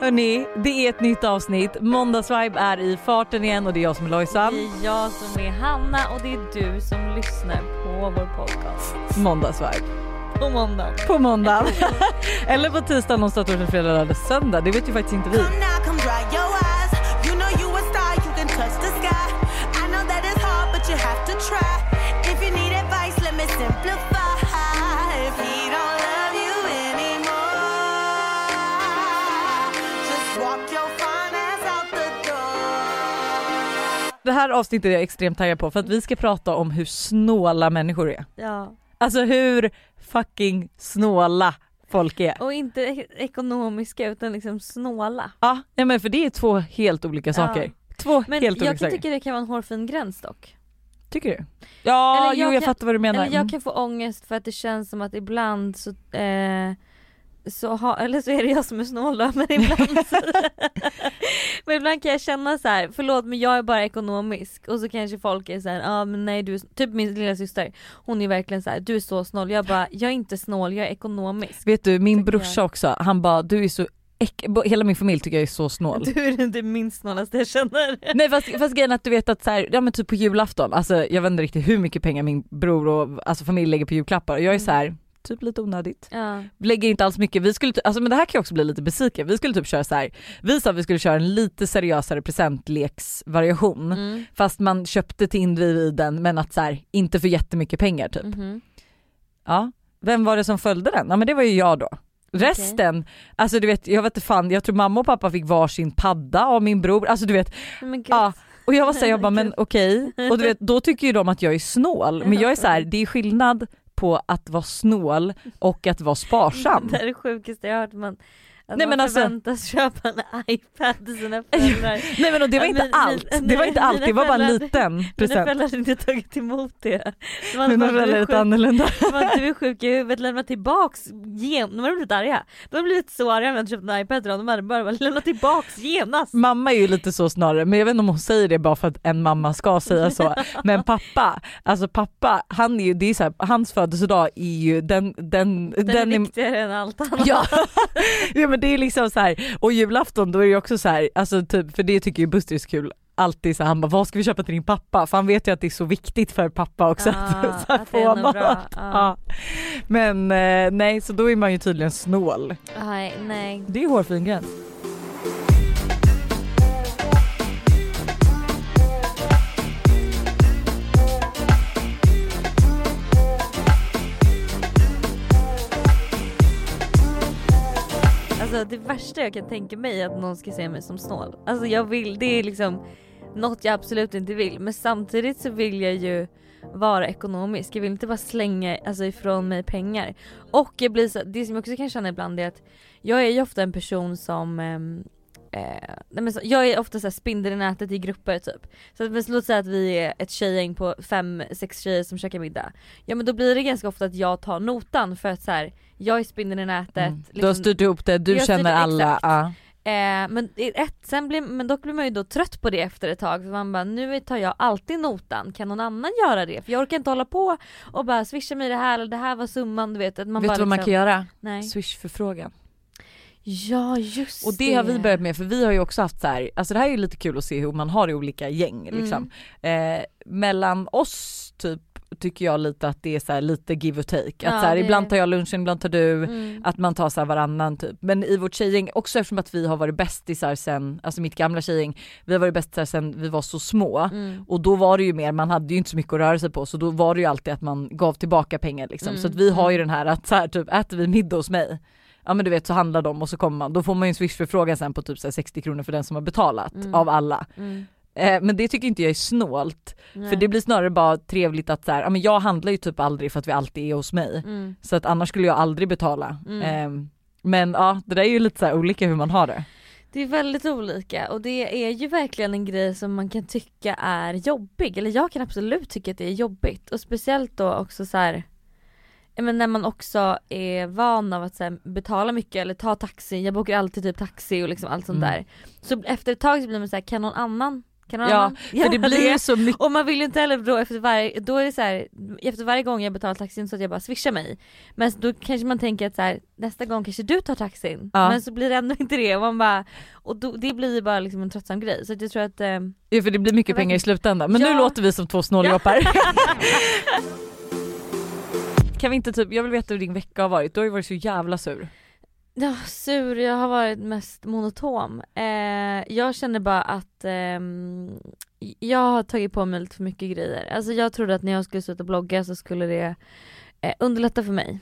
Hörni, det är ett nytt avsnitt. Måndagsvibe är i farten igen och det är jag som är Lojsan. Det är jag som är Hanna och det är du som lyssnar på vår podcast. Måndagsvibe. På måndag. På måndag. Eller på tisdag, onsdag, torsdag, fredag, lördag, söndag. Det vet ju faktiskt inte vi. Your Det här avsnittet är jag extremt taggad på för att vi ska prata om hur snåla människor är. Ja. Alltså hur fucking snåla folk är. Och inte ek- ekonomiska utan liksom snåla. Ja, ja men för det är två helt olika saker. Två Men helt olika jag saker. tycker det kan vara en hårfin gräns dock. Tycker du? Ja, Eller jag jo jag kan- fattar vad du menar. Eller jag kan få ångest för att det känns som att ibland så, eh, så ha, eller så är det jag som är snål då, men ibland så, Men ibland kan jag känna så här: förlåt men jag är bara ekonomisk och så kanske folk är så här, ja ah, men nej du är, typ min lilla syster hon är verkligen så här: du är så snål, jag bara, jag är inte snål, jag är ekonomisk. Vet du, min brorsa också, han bara du är så hela min familj tycker jag är så snål. Du är inte minst snålaste jag känner. Nej fast, fast grejen att du vet att så här, ja men typ på julafton, alltså jag vet inte riktigt hur mycket pengar min bror och alltså familj lägger på julklappar och jag är så här typ lite onödigt. Ja. Lägger inte alls mycket, vi skulle, alltså men det här kan jag också bli lite besviken, vi skulle typ köra så här. vi sa att vi skulle köra en lite seriösare presentleksvariation Mm. fast man köpte till individen men att så här, inte för jättemycket pengar typ. Mhm. Ja, vem var det som följde den? Ja men det var ju jag då. Resten, alltså du vet jag vet inte fan, jag tror mamma och pappa fick varsin padda av min bror, alltså du vet gud. Ja, och jag var såhär, jag bara men okej, och du vet då tycker ju de att jag är snål, men jag är så här, det är skillnad på att vara snål och att vara sparsam. Det är det sjukaste jag har hört man, att Nej, man men alltså- förväntas köpa en iPad till sina föräldrar. Nej men och det var inte min- allt, min- det var inte allt, mina det var bara en liten Mina present. föräldrar hade inte tagit emot det. De Mina föräldrar är är lite annorlunda. de bara, du är sjuk i huvudet, lämna tillbaks gen. De hade blivit arga. De hade blivit så arga när jag köpt en iPad till dem. De hade bara, lämna tillbaks genast. Mamma är ju lite så snarare, men jag vet inte om hon säger det bara för att en mamma ska säga så. Men pappa, alltså pappa, han är ju, det är så här, hans födelsedag är ju den, den, Den, den är är viktigare än allt annat. Ja. ja men det är liksom så här och julafton då är det ju också så här, alltså typ, för det tycker ju Buster är så kul alltid så här, han bara vad ska vi köpa till din pappa? För han vet ju att det är så viktigt för pappa också Ah, att, så här, att få mat. bra, ah. Ja. Men eh, nej så då är man ju tydligen snål. Nej, nej. Det är hårfin gräns. Alltså det värsta jag kan tänka mig är att någon ska se mig som snål. Alltså jag vill, det är liksom något jag absolut inte vill. Men samtidigt så vill jag ju vara ekonomisk. Jag vill inte bara slänga alltså, ifrån mig pengar. Och jag blir så, det som jag också kan känna ibland är att jag är ju ofta en person som eh, Eh, men så, jag är ofta så här spindel i nätet i grupper typ. Så att, men låt säga att vi är ett tjejgäng på fem, sex tjejer som käkar middag. Ja men då blir det ganska ofta att jag tar notan för att så här, jag är spindeln i nätet. Mm. Du har liksom- styrt ihop det, du känner det, alla. Ja. Eh, men, ett, sen blir, men dock blir man ju då trött på det efter ett tag för man bara nu tar jag alltid notan, kan någon annan göra det? För jag orkar inte hålla på och bara swisha mig det här eller det här var summan du vet. Att man Vet bara du vad man liksom, kan göra? Nej. Swish-förfrågan. Ja just Och det har vi börjat med för vi har ju också haft så här, alltså det här är ju lite kul att se hur man har i olika gäng liksom. Mm. Eh, mellan oss typ tycker jag lite att det är så lite give och take. Att Ja, så här, det- ibland tar jag lunchen, ibland tar du. Mm. Att man tar så här varannan typ. Men i vårt tjejgäng, också eftersom att vi har varit bästisar sen, alltså mitt gamla tjejgäng, vi har varit bästisar sen vi var så små. Mm. Och då var det ju mer, man hade ju inte så mycket att röra sig på så då var det ju alltid att man gav tillbaka pengar liksom. Mm, Så att vi har ju mm. den här att så här, typ äter vi middag hos mig, ja men du vet så handlar de och så kommer man, då får man ju en swishförfrågan sen på typ så här 60 kronor för den som har betalat Mm. av alla. Mm. Eh, men det tycker inte jag är snålt, Nej. för det blir snarare bara trevligt att så här, ja men jag handlar ju typ aldrig för att vi alltid är hos mig. Mm. Så att annars skulle jag aldrig betala. Eh, men ja det där är ju lite så här olika hur man har det. Det är väldigt olika och det är ju verkligen en grej som man kan tycka är jobbig. Eller jag kan absolut tycka att det är jobbigt och speciellt då också så här. Men när man också är van av att här, betala mycket eller ta taxi, jag bokar alltid typ taxi och liksom allt sånt Mm. där. Så efter ett tag så blir man så här, kan någon annan Kan någon Ja, annan för det blir ju så mycket. Och man vill ju inte heller då efter varje, då är det så här, efter varje gång jag betalar taxin så att jag bara swishar mig. Men då kanske man tänker att så här, nästa gång kanske du tar taxin. Ja. Men så blir det ändå inte det och man bara, och då, det blir ju bara liksom en tröttsam grej. Så jag tror att eh, Ja, för det blir mycket pengar i slutändan. Men Ja. nu låter vi som två snåljåpar. kan vi inte typ, jag vill veta hur din vecka har varit. Du har ju varit så jävla sur. Ja, sur. Jag har varit mest monotom. Eh, jag känner bara att ehm, jag har tagit på mig lite för mycket grejer. Alltså jag trodde att när jag skulle sluta blogga så skulle det eh, underlätta för mig.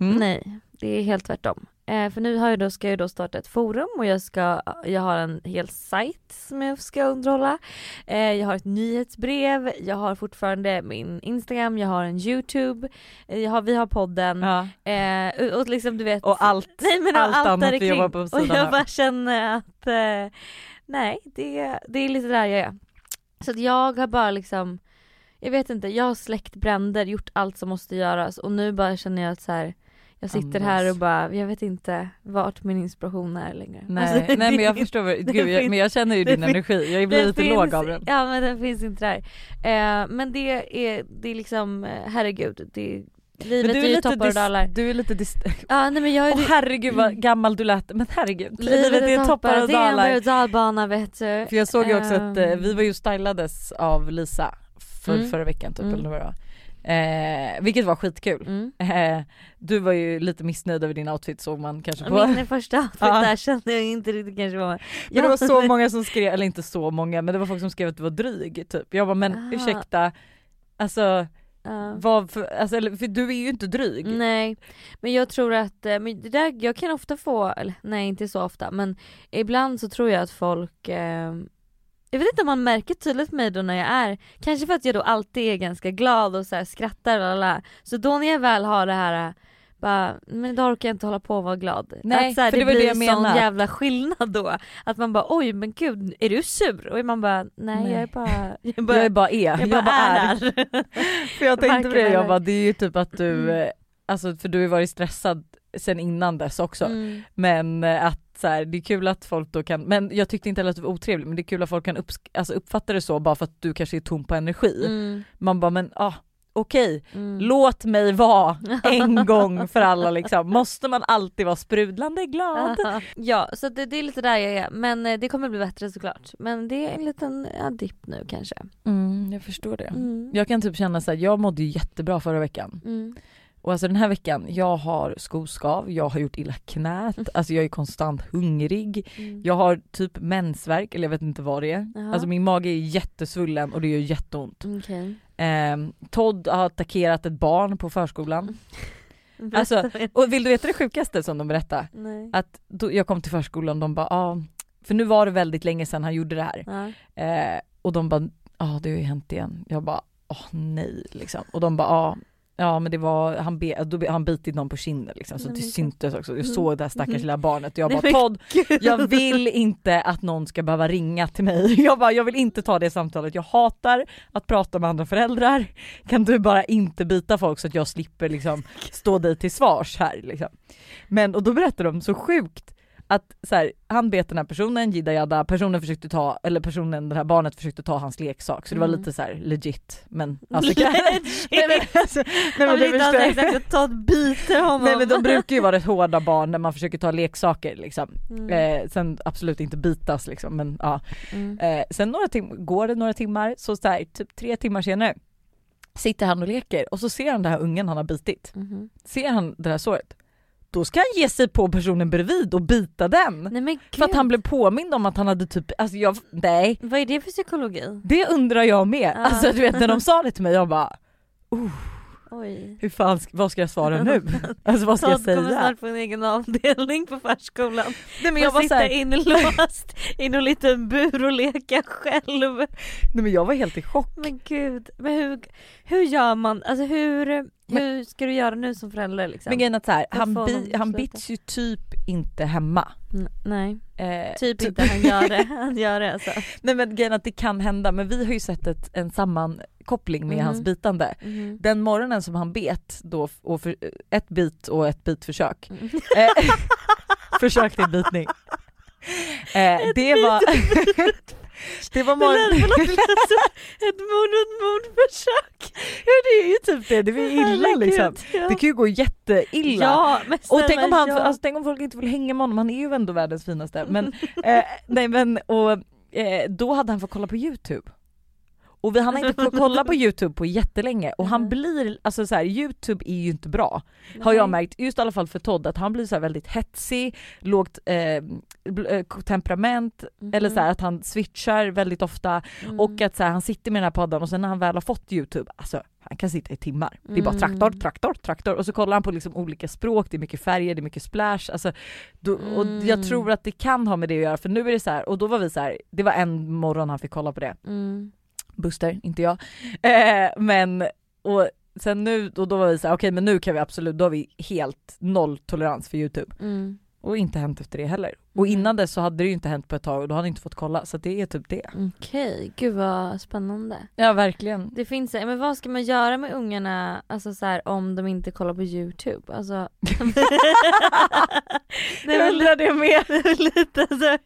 Mm. Nej, det är helt tvärtom. Eh, för nu har jag då, ska jag då starta ett forum och jag, ska, jag har en hel sajt som jag ska underhålla. Eh, jag har ett nyhetsbrev, jag har fortfarande min Instagram, jag har en YouTube, eh, jag har, vi har podden. Ja. Eh, och, och liksom du vet Och allt, Nej men allt, allt, annat vi jobbar på Och sidan jag av. bara känner att eh, nej det, det är lite där jag är. Så att jag har bara liksom, jag vet inte, jag har släckt bränder, gjort allt som måste göras och nu bara känner jag att så här. Jag sitter här och bara, jag vet inte vart min inspiration är längre. Nej, Alltså, nej men jag förstår, det gud, jag, men jag känner ju din energi, jag blir lite finns- låg av den. Ja men den finns inte där. Eh, men det är, det är liksom, eh, herregud, det, livet Men du är, är ju toppar och dalar. du är lite dist- Ja nej men jag är Åh herregud vad gammal du lät, men herregud. Livet är toppar och Det är en dalar. dalbana vet du. För jag såg ju också att eh, Ehm. vi var ju stylades av Lisa för, Mm. förra veckan typ Mm. eller vad det var. Eh, vilket var skitkul. Mm. Eh, du var ju lite missnöjd över din outfit såg man kanske på. Min första outfit där kände jag inte riktigt kanske var Men det var så många som skrev, eller inte så många men det var folk som skrev att du var dryg typ. Jag bara men Ah. ursäkta, alltså, vad för, alltså för du är ju inte dryg. Nej, men jag tror att, eh, men det där, jag kan ofta få, eller nej inte så ofta men ibland så tror jag att folk eh, jag vet inte om man märker tydligt på mig då när jag är, kanske för att jag då alltid är ganska glad och så här skrattar lalala. Så då när jag väl har det här bara, men då orkar jag inte hålla på och vara glad. Nej, att så här, för det, det det blir jag sån menar. jävla skillnad då. Att man bara oj men gud är du sur? Och man bara nej, Nej. jag är bara, jag är bara, jag är bara är, jag bara, är här. För jag tänkte på det, jag bara det är ju typ att du, Mm. alltså för du har varit stressad sen innan dess också. Mm. Men att så här, det är kul att folk då kan, men jag tyckte inte heller att du var otrevlig men det är kul att folk kan uppsk- alltså uppfatta det så bara för att du kanske är tom på energi. Mm. Man bara men ah, okej, Mm. låt mig vara en gång för alla liksom. Måste man alltid vara sprudlande glad? ja, så det, det är lite där jag är. Men eh, det kommer bli bättre såklart. Men det är en liten ja, dipp nu kanske. Mm, jag förstår det. Mm. Jag kan typ känna så här, jag mådde ju jättebra förra veckan. Och alltså den här veckan, jag har skoskav, jag har gjort illa knät, alltså jag är konstant hungrig, Mm. jag har typ mensvärk eller jag vet inte vad det är. Jaha. Alltså min mage är jättesvullen och det gör jätteont. Okej. Ehm, Todd har attackerat ett barn på förskolan. Alltså, Och vill du veta det sjukaste som de berättade? Nej. Att då jag kom till förskolan och de bara ah, för nu var det väldigt länge sedan han gjorde det här. Ja. Eh, och de bara, ja ah, det har ju hänt igen. Jag bara, åh nej liksom. Och de bara, ah, ja men det var, han, be, då han bitit någon på kinden liksom så det syntes också. Jag Mm. såg det här stackars Mm. lilla barnet och jag bara Todd, jag vill inte att någon ska behöva ringa till mig. Jag bara, jag vill inte ta det samtalet. Jag hatar att prata med andra föräldrar. Kan du bara inte bita folk så att jag slipper liksom stå dig till svars här liksom. Men och då berättar de så sjukt att så här, han bet den här personen, jadda, personen försökte ta, eller personen, det här barnet försökte ta hans leksak så det var Mm. lite så här legit men alltså, Legit. nej men, alltså, nej, men inte Todd biter honom. Nej men de brukar ju vara rätt hårda barn när man försöker ta leksaker liksom. Mm. Eh, sen absolut inte bitas liksom men ja. Mm. Eh, sen några tim- går det några timmar, så, så här, typ tre timmar senare sitter han och leker och så ser han den här ungen han har bitit. Mhm. Ser han det här såret, då ska han ge sig på personen bredvid och bita den. Nej. För att han blev påmind om att han hade typ, alltså jag, nej. Vad är det för psykologi? Det undrar jag med. Ja. Alltså du vet när de sa det till mig jag bara, Oj. hur fan, vad ska jag svara nu? Alltså vad ska jag Todd kommer säga? snart få en egen avdelning på förskolan. Nej men jag var sitta här, inlåst i någon liten bur och leka själv. nej men jag var helt i chock. Men gud, men hur, hur gör man, alltså hur, hur ska du göra nu som förälder liksom? Men grejen är att så här, han, bi, han bits ju typ inte hemma. N- nej, Eh, typ inte, han gör det, han gör det alltså. Nej men grejen att det kan hända men vi har ju sett ett, en sammankoppling med Mhm. hans bitande. Mhm. Den morgonen som han bet då, och för, ett bit och ett bitförsök. Mm. Eh, försök till bitning. Eh, det var, Det var morgon... förlåt, det lät som ett mord och ett mordförsök. ja det är ju typ det, det var illa liksom. Ja. Det kan ju gå jätteilla. Ja men Och tänk om, han, ja. alltså, tänk om folk inte vill hänga med honom, han är ju ändå världens finaste. Men, eh, nej, men och, eh, då hade han fått kolla på youtube. Och vi, han har inte fått kolla på youtube på jättelänge och han Nej. blir, alltså så här, youtube är ju inte bra. Har jag märkt, just i alla fall för Todd, att han blir så väldigt hetsig, lågt eh, eh, temperament, Mhm. eller så här, att han switchar väldigt ofta Mm. och att så här, han sitter med den här podden och sen när han väl har fått youtube, alltså han kan sitta i timmar. Det är bara Mm. traktor, traktor, traktor och så kollar han på liksom olika språk, det är mycket färger, det är mycket splash. Alltså, då, och jag Mm. tror att det kan ha med det att göra för nu är det så här, och då var vi så här, det var en morgon han fick kolla på det. Mm. Buster, inte jag. Eh, men och sen nu, och då var vi såhär, okej okej men nu kan vi absolut, då har vi helt noll tolerans för youtube. Mm. Och inte hänt efter det heller. Och Mm. innan det så hade det ju inte hänt på ett tag och då hade jag inte fått kolla så det är typ det. Okej, gud vad spännande. Ja verkligen. Det finns, men vad ska man göra med ungarna alltså så här, om de inte kollar på youtube? Alltså... Nej, men undrar det med. lite alltså,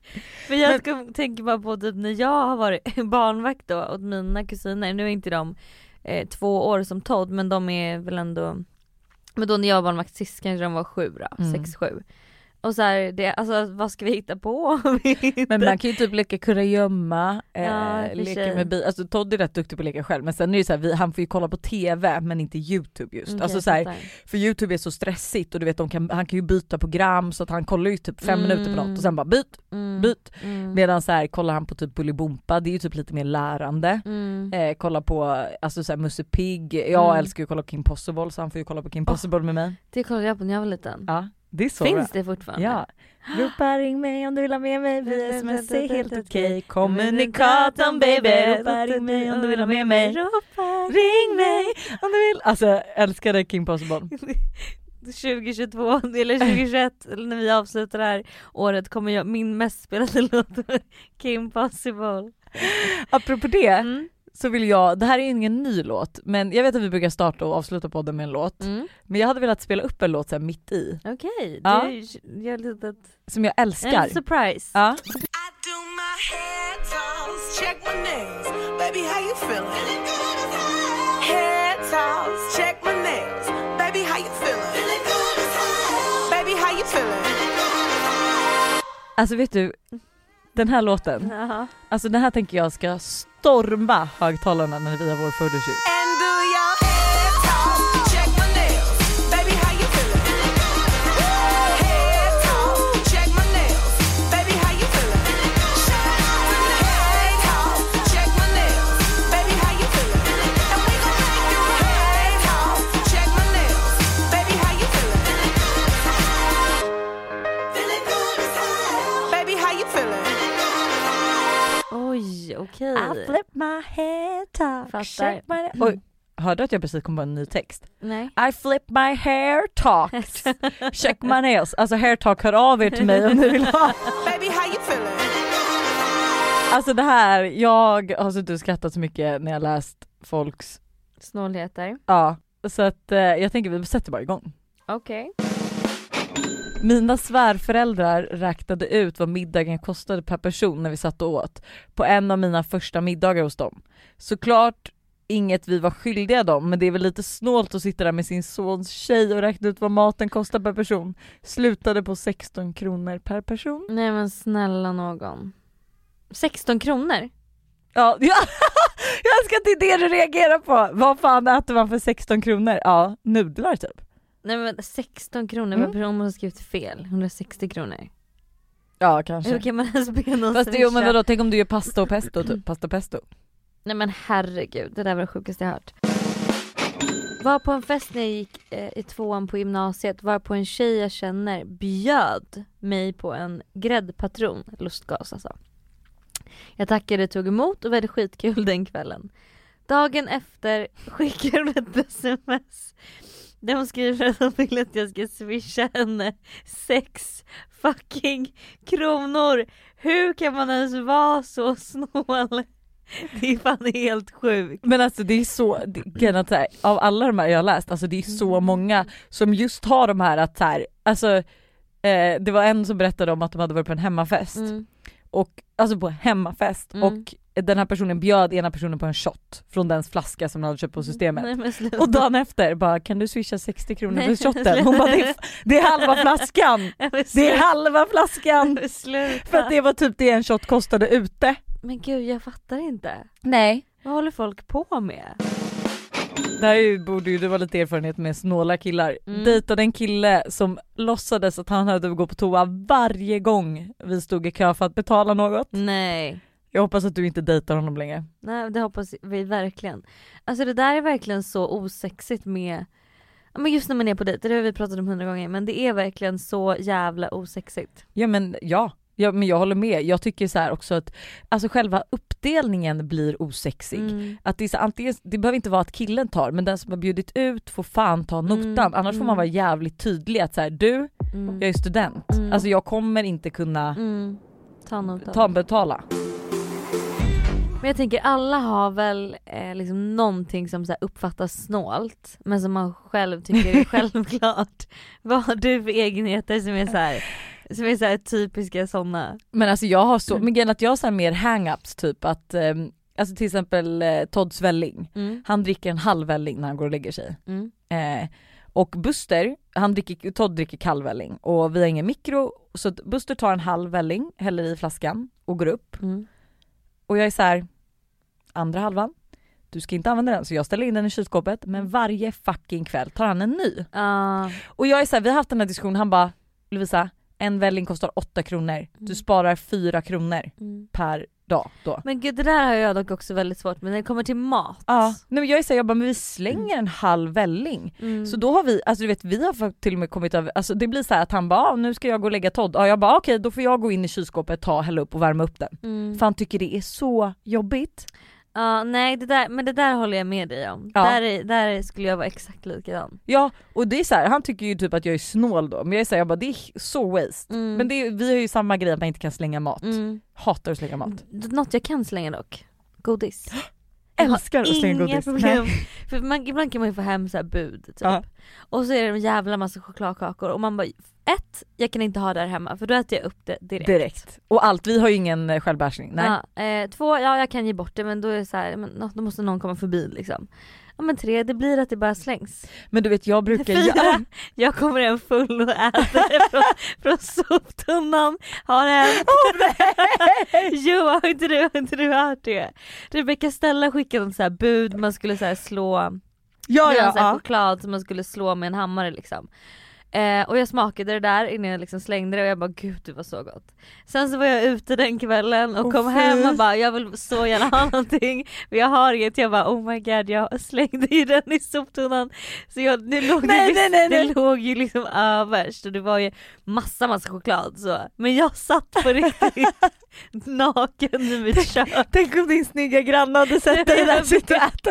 för jag ska, tänker bara på typ när jag har varit barnvakt då åt mina kusiner, nu är inte de eh, två år som Todd men de är väl ändå, men då när jag var barnvakt sist kanske de var sju då, Mm. sex sju. Och så här, det, alltså vad ska vi hitta på vi. Men man kan ju typ leka kurragömma, eh, Ja, leka med bil, alltså Todd är rätt duktig på att leka själv men sen är det så här, vi, han får ju kolla på TV men inte youtube just. Okej, alltså så här, för youtube är så stressigt och du vet kan, han kan ju byta program så att han kollar ju typ fem Mm. minuter på något och sen bara byt, Mm. byt. Mm. Medan så här, kollar han på typ Bolibompa, det är ju typ lite mer lärande. Mm. Eh, kolla på alltså så här, Musse Pigg, jag Mm. älskar ju att kolla på Kim Possible så han får ju kolla på Kim Possible med mig. Det kollade jag på när jag var liten. Ja, det är så Finns bra. det fortfarande? Ja. Ropa ring mig om du vill ha med mig via sms är helt okej Kommunikatorn baby Ropa ring mig om du vill ha med mig Ring mig om du vill Alltså jag älskade Kim Possible 2022 eller 2021 eller när vi avslutar det här året kommer jag, min mest spelade låt Kim Possible. Apropå det Mm. Så vill jag, det här är ingen ny låt men jag vet att vi brukar starta och avsluta podden med en låt. Mm. Men jag hade velat spela upp en låt så här mitt i. Okej, Ja. du gör litet... Som jag älskar. En surprise. Ja, alltså vet du den här låten, Jaha. alltså den här tänker jag ska storma högtalarna när vi har vår photoshoot okej. I flip my head top, Fattar. check my... Oj, hörde du att jag precis kom på en ny text? Nej. I flip my hair talks, check my nails. Alltså hair talk, hör av er till mig om ni vill ha. Baby, how you feeling? Alltså det här, jag har suttit och skrattat så mycket när jag läst folks, Snålheter. ja. Så att eh, jag tänker vi sätter bara igång. Okej. Mina svärföräldrar räknade ut vad middagen kostade per person när vi satt och åt på en av mina första middagar hos dem. Såklart inget vi var skyldiga dem men det är väl lite snålt att sitta där med sin sons tjej och räkna ut vad maten kostar per person. Slutade på 16 kronor per person. Nej men snälla någon. 16 kronor? Ja, ja jag älskar att det är det du reagerar på. Vad fan äter man för 16 kronor? Ja, nudlar typ. Nej men 16 kronor Mm. per person måste ha skrivit fel. 160 kronor. Ja kanske. Hur kan man ens be någon Fast jo, men vadå, tänk om du gör pasta och pesto typ, pasta och pesto. Nej men herregud, det där var det sjukaste jag hört. Var på en fest när jag gick eh, i tvåan på gymnasiet var på en tjej jag känner bjöd mig på en gräddpatron, lustgas alltså. Jag tackade tog emot och vi hade skitkul den kvällen. Dagen efter skickar hon ett sms där hon skriver att hon vill att jag ska swisha henne sex fucking kronor. Hur kan man ens vara så snål? Det är fan helt sjukt. Men alltså det är så, det, att så här, av alla de här jag har läst, alltså det är så Mm. många som just har de här att så här, alltså eh, det var en som berättade om att de hade varit på en hemmafest Mm. och, alltså på hemmafest Mm. och den här personen bjöd ena personen på en shot från dens flaska som de hade köpt på systemet. Nej. Och dagen efter bara kan du swisha 60 kronor Nej, för shotten? Hon bara det är, det är halva flaskan! Det är halva flaskan! För att det var typ det en shot kostade ute. Men gud jag fattar inte. Nej. Vad håller folk på med? Det här är ju, borde ju du ha lite erfarenhet med snåla killar. Mm. Dejtade en kille som låtsades att han hade gå på toa varje gång vi stod i kö för att betala något. Nej. Jag hoppas att du inte dejtar honom längre. Nej det hoppas vi verkligen. Alltså det där är verkligen så osexigt med men just när man är på dejt, det har vi pratat om hundra gånger men det är verkligen så jävla osexigt. Ja men ja, ja men jag håller med. Jag tycker så här också att alltså själva uppdelningen blir osexig. Mm. Att det, är så, antingen, det behöver inte vara att killen tar men den som har bjudit ut får fan ta notan. Mm, Annars får mm. man vara jävligt tydlig att så här, du, Mm. jag är student. Mm. Alltså jag kommer inte kunna Mm. Ta notan. ta betala. Men jag tänker alla har väl eh, liksom någonting som så uppfattas snålt men som man själv tycker är självklart. Vad har du för egenheter som är så här, som är så här typiska sådana? Men alltså jag har så, Mm. men grejen att jag har så mer hang-ups typ att, ehm, alltså till exempel eh, Todd Svelling, Mm. han dricker en halv välling när han går och lägger sig. Mm. Eh, och Buster, han dricker, Todd dricker kall välling och vi har ingen mikro så Buster tar en halv välling, häller i flaskan och går upp Mm. och jag är så här. Andra halvan, du ska inte använda den så jag ställer in den i kylskåpet men varje fucking kväll tar han en ny. Ja. Och jag är så här, vi har haft den här diskussionen, han bara Lovisa, en välling kostar 8 kronor, du Mm. sparar 4 kronor Mm. per dag då. Men gud det där har jag dock också väldigt svårt med när det kommer till mat. Ja, nej men jag är såhär, jag bara men vi slänger en halv välling. Mm. Så då har vi, alltså du vet vi har till och med kommit över, alltså det blir så här att han bara ah, nu ska jag gå och lägga Todd, ja jag bara okej då får jag gå in i kylskåpet, ta, hälla upp och värma upp den. Mm. För han tycker det är så jobbigt. Ja nej det där, men det där håller jag med dig om. Ja. Där, är, där skulle jag vara exakt likadan. Ja och det är så här, han tycker ju typ att jag är snål då, men jag är såhär, jag bara det är så waste. Mm. Men det vi har ju samma grej att man inte kan slänga mat. Mm. Hatar att slänga mat. Något jag kan slänga dock. Godis. Älskar att slänga godis. problem. Nej. För man, ibland kan man ju få hem så här bud typ. Ja. Och så är det en jävla massa chokladkakor och man bara ett, jag kan inte ha det här hemma för då äter jag upp det direkt. Direkt. Och allt, vi har ju ingen eh, självbärsning. Nej. Ja, eh, två, ja jag kan ge bort det men då är det så här, men, då måste någon komma förbi liksom. Ja men tre, det blir att det bara slängs. Men du vet jag brukar Fyra, göra... jag kommer hem full och äter det från, från soptunnan. Har hänt. Jo har inte du, har inte du hört det? Rebecca Stella skickade en så här bud, man skulle så slå Ja ja, en här ja. choklad som man skulle slå med en hammare liksom. Eh, och jag smakade det där innan jag liksom slängde det och jag bara gud det var så gott. Sen så var jag ute den kvällen och Åh, kom fy. hem och bara jag vill så gärna ha någonting men jag har inget. Jag bara oh my god jag slängde ju den i soptunnan. Så jag, det, låg Nej, ju, nej, nej, nej. det låg ju liksom överst och det var ju massa massa choklad så. Men jag satt på riktigt naken i mitt kök. Tänk om din snygga granne hade sett dig där sitta och äta.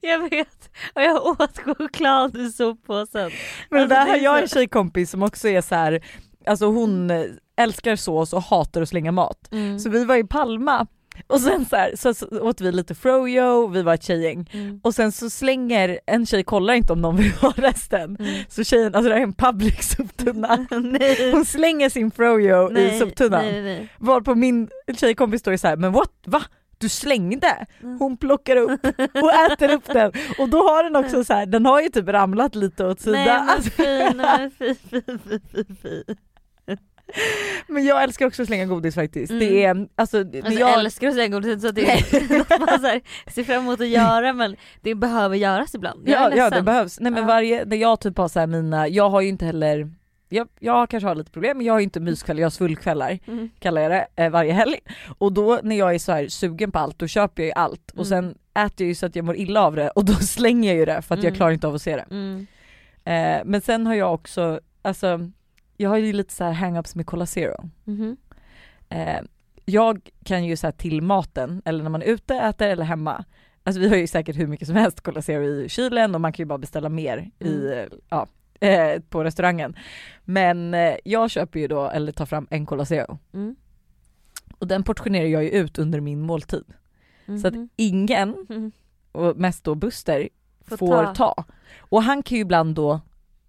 Jag vet. Och jag åt choklad ur soppåsen. Men Alltså, där har jag en tjejkompis som också är så här. alltså hon eh, älskar sås och hatar att slänga mat. Mm. Så vi var i Palma och sen så, här, så, så åt vi lite froyo, vi var ett tjejgäng. Mm. Och sen så slänger, en tjej kollar inte om någon vill ha resten. Mm. Så tjejen, alltså det här är en public soptunna. Hon slänger sin froyo i soptunnan. Nej, nej. Varpå min tjejkompis står så här, men what? Va? Du slängde? Mm. Hon plockar upp och äter upp den och då har den också så här, den har ju typ ramlat lite åt sidan. Nej men fy, nej men fy, fy, fy, fy, fy. men jag älskar också att slänga godis faktiskt. Mm. Det är, alltså, Alltså, jag, älskar att slänga godis så att det är något man så här, ser fram emot att göra men det behöver göras ibland. Jag ja, ja det behövs. Nej men varje, när jag typ har så här mina, jag har ju inte heller jag, jag kanske har lite problem men jag har ju inte myskvällar, jag har svullkvällar Mm. kallar jag det, eh, varje helg. Och då när jag är så här sugen på allt då köper jag ju allt och Mm. sen äter jag ju så att jag mår illa av det och då slänger jag ju det för att jag Mm. klarar inte av att se det. Mm. Eh, men sen har jag också, alltså jag har ju lite så här hang-ups med Cola Zero. Mhm. Eh, jag kan ju så här till maten, eller när man är ute, äter eller hemma, alltså vi har ju säkert hur mycket som helst Cola Zero i kylen och man kan ju bara beställa mer i, Mm. ja, eh, på restaurangen. Men eh, jag köper ju då, eller tar fram en Cola Zero Mm. och den portionerar jag ju ut under min måltid. Så att Mhm. ingen, Mm. och mest då Buster, Får får, ta. ta. Och han kan ju ibland då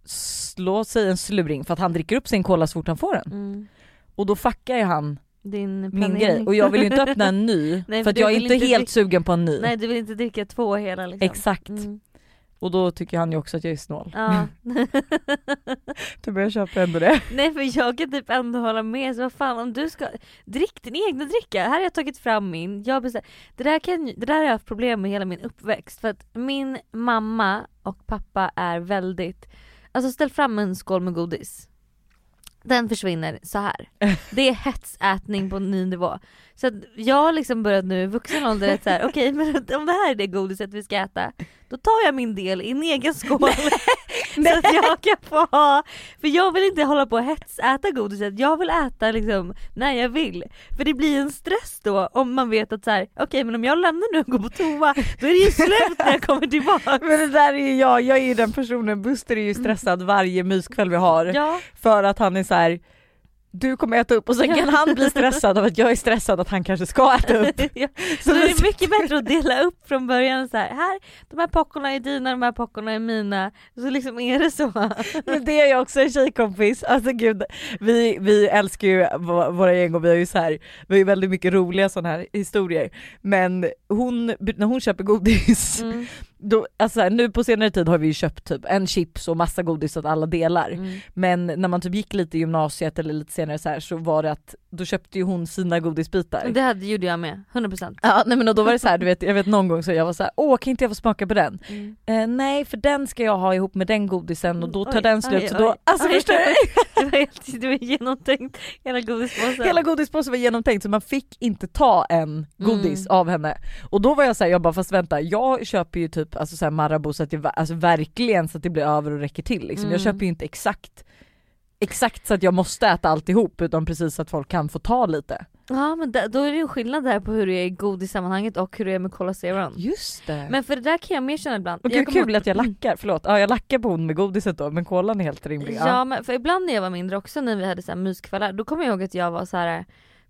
slå sig en sluring för att han dricker upp sin cola så fort han får den. Mm. Och då fuckar ju han din min grej och jag vill ju inte öppna en ny Nej, för för jag är inte helt sugen på en ny. Nej du vill inte dricka två hela liksom. Exakt. Mm. Och då tycker han ju också att jag är snål. Ja. Du börjar köpa ändå det. Nej för jag kan typ ändå hålla med, så vad fan om du ska, drick din egna dricka. Här har jag tagit fram min, jag bestäm- det, där kan, det där har jag haft problem med hela min uppväxt för att min mamma och pappa är väldigt, alltså ställ fram en skål med godis. Den försvinner så här. Det är hetsätning på ny nivå. Så att jag har liksom börjat nu i vuxen ålder att såhär, okej men om det här är det godiset vi ska äta, då tar jag min del i en egen skål. så att jag kan få ha, för jag vill inte hålla på och hetsäta godiset, jag vill äta liksom när jag vill. För det blir en stress då om man vet att så här, okej men om jag lämnar nu och går på toa, då är det ju slut när jag kommer tillbaka. Men det där är ju jag, jag är ju den personen, Buster är ju stressad varje myskväll vi har. Ja, För att han är så här. Du kommer äta upp och sen kan han bli stressad av att jag är stressad att han kanske ska äta upp. ja. Så Så det är mycket bättre att dela upp från början så här, här de här popcorna är dina, de här popcorna är mina. Så liksom är det så. Men det är jag också en tjejkompis, alltså gud, vi, vi älskar ju vå- våra gäng och vi har ju så här, vi har ju väldigt mycket roliga sådana här historier. Men hon, när hon köper godis, Mm. Då, alltså här, nu på senare tid har vi ju köpt typ en chips och massa godis så att alla delar. Mm. Men när man typ gick lite i gymnasiet eller lite senare så här så var det att då köpte ju hon sina godisbitar. Det hade, gjorde jag med, 100%. Ja nej men då var det så här, du vet, jag vet någon gång så jag var så här, åh kan inte jag få smaka på den? Mm. Eh, nej för den ska jag ha ihop med den godisen och då tar Oj, den slut oj, så då, oj, alltså förstår du? Det var helt det var genomtänkt, hela godispåsen. Hela godispåsen var genomtänkt så man fick inte ta en godis Mm. av henne. Och då var jag såhär, jag bara fast vänta jag köper ju typ alltså så här Marabou så att det alltså verkligen så att det blir över och räcker till liksom. Jag Mm. köper ju inte exakt exakt så att jag måste äta alltihop utan precis så att folk kan få ta lite. Ja men då är det ju skillnad där på hur det är i godissammanhanget och hur det är med Cola Zero. Just det. Men för det där kan jag mer känna ibland. och Jag gud kul ihåg- att jag lackar, förlåt. Ja jag lackar på hon med godiset då men kolan är helt rimlig. Ja men för ibland när jag var mindre också när vi hade så här myskvällar, då kommer jag ihåg att jag var så här.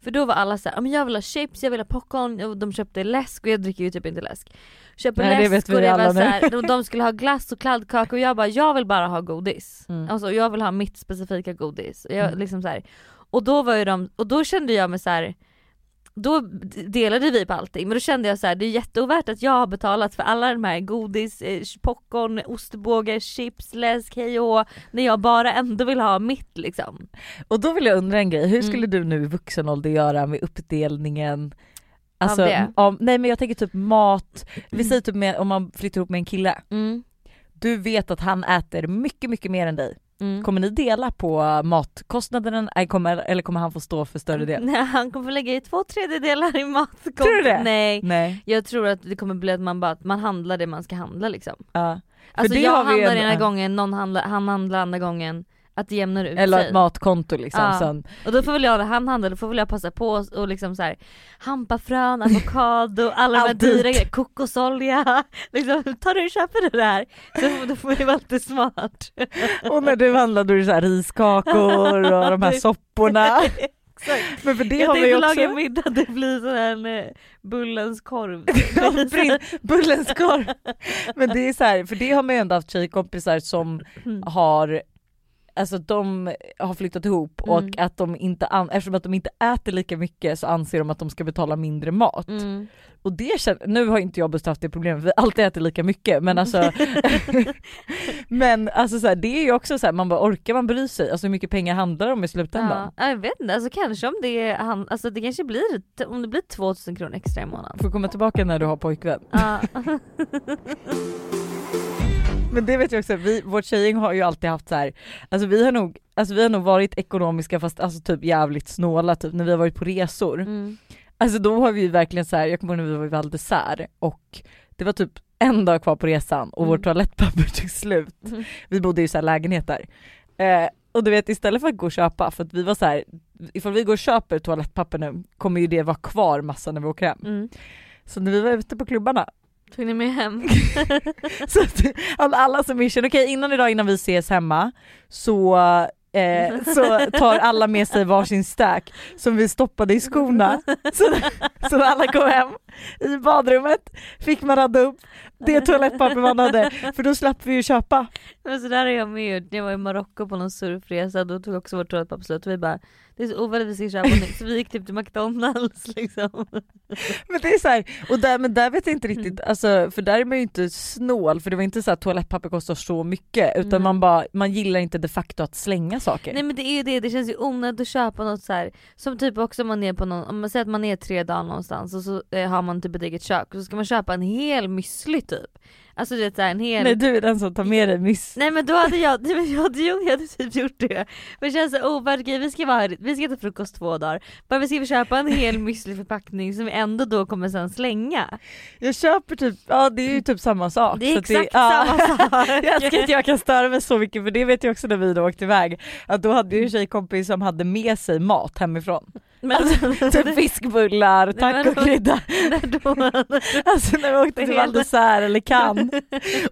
För då var alla så här, "Ja, men jag vill ha chips, jag vill ha popcorn, och de köpte läsk och jag dricker ju typ inte läsk. Köper Nej, det läsk vet och det alla var nu. så här, de, de skulle ha glass och kladdkaka och jag bara, jag vill bara ha godis. Mm. Alltså jag vill ha mitt specifika godis. Jag, Mm. liksom så här. Och då var ju de, och då kände jag mig så här. Då delade vi på allting men då kände jag så här: det är jätteovärt att jag har betalat för alla de här godis, eh, popcorn, ostbågar, chips, läsk, hej och när jag bara ändå vill ha mitt liksom. Och då vill jag undra en grej, hur Mm. skulle du nu i vuxen ålder göra med uppdelningen Alltså, av- nej men jag tänker typ mat, vi säger typ med, om man flyttar ihop med en kille, Mm. du vet att han äter mycket mycket mer än dig. Mm. Kommer ni dela på matkostnaden Nej, kommer, eller kommer han få stå för större del? Nej, han kommer få lägga i två tredjedelar i matkontot. Tror du det? Nej. Nej. Jag tror att det kommer bli att man bara man handlar det man ska handla liksom. Ja. Alltså jag handlar en- ena ja. gången, någon handlar, han handlar andra gången. Att det jämnar ut Eller sig. ett matkonto liksom. Ja. Sen. Och då får väl jag, han handlar, då får väl jag passa på och- och liksom så här hampafrön, avokado, alla de här dyra grejerna, kokosolja. Liksom, tar du och köper det där? Så då får det vara lite smart. Och när du handlar då är det så här riskakor och de här sopporna. Exakt. Men för det jag har vi också. laga middag, det blir sån här eh, bullens korv. Bullens korv. Men det är så här, för det har man ju ändå haft tjejkompisar som Mm. har Alltså de har flyttat ihop och Mm. att de inte, an- eftersom att de inte äter lika mycket så anser de att de ska betala mindre mat. Mm. Och det känner, nu har inte jag och Buster haft det problemet för vi alltid äter lika mycket men alltså Men alltså så här, det är ju också så här, man bara orkar man bry sig? Alltså hur mycket pengar handlar det om i slutändan? Ja, jag vet inte, alltså kanske om det är han, alltså det kanske blir, om det blir 2000 kronor extra i månaden. Får komma tillbaka när du har pojkvän. Ja. Men det vet jag också, vi, vårt tjejgäng har ju alltid haft så här. alltså vi har nog, alltså vi har nog varit ekonomiska fast alltså typ jävligt snåla typ när vi har varit på resor. Mm. Alltså då har vi ju verkligen så här, jag kommer ihåg när vi var i Val d'Isère och det var typ en dag kvar på resan och Mm. vårt toalettpapper tog slut. Mm. Vi bodde i så här lägenheter. Eh, och du vet istället för att gå och köpa, för att vi var så här, ifall vi går och köper toalettpapper nu kommer ju det vara kvar massa när vi åker hem. Mm. Så när vi var ute på klubbarna Tog ni med hem? Så att alla, som mission, okej innan idag innan vi ses hemma så, eh, så tar alla med sig varsin stack som vi stoppade i skorna. Så, så när alla kom hem i badrummet fick man radda upp det toalettpapper man hade för då slapp vi ju köpa. Men så där är jag med när jag var i Marocko på någon surfresa, då tog också vårt toalettpapper slut och vi bara det är så att vi ska köpa nytt så vi gick typ till McDonalds liksom. Men det är så här, och där, men där vet jag inte riktigt, alltså, för där är man ju inte snål för det var inte så att toalettpapper kostar så mycket utan Nej. man bara, man gillar inte de facto att slänga saker. Nej men det är ju det, det känns ju onödigt att köpa något så här som typ också om man är på någon, om man säger att man är tre dagar någonstans och så eh, har man typ ett eget kök och så ska man köpa en hel müsli typ. Alltså du vet såhär en hel Nej du är den som tar med dig miss. Nej men då hade jag, nej, men jag, hade, jo, jag hade typ gjort det. Men det känns så ovärdigt, vi ska vara här, vi ska äta frukost två dagar. Bara vi ska köpa en hel müsliförpackning som vi ändå då kommer sen slänga. Jag köper typ, ja det är ju typ samma sak. Det är exakt ja. samma sak. Jag älskar att jag kan störa mig så mycket för det vet jag också när vi då åkte iväg. Att då hade jag en tjejkompis som hade med sig mat hemifrån. Men, Typ fiskbullar, tacokrydda. Alltså när vi åkte till Val d'Isère eller Cannes.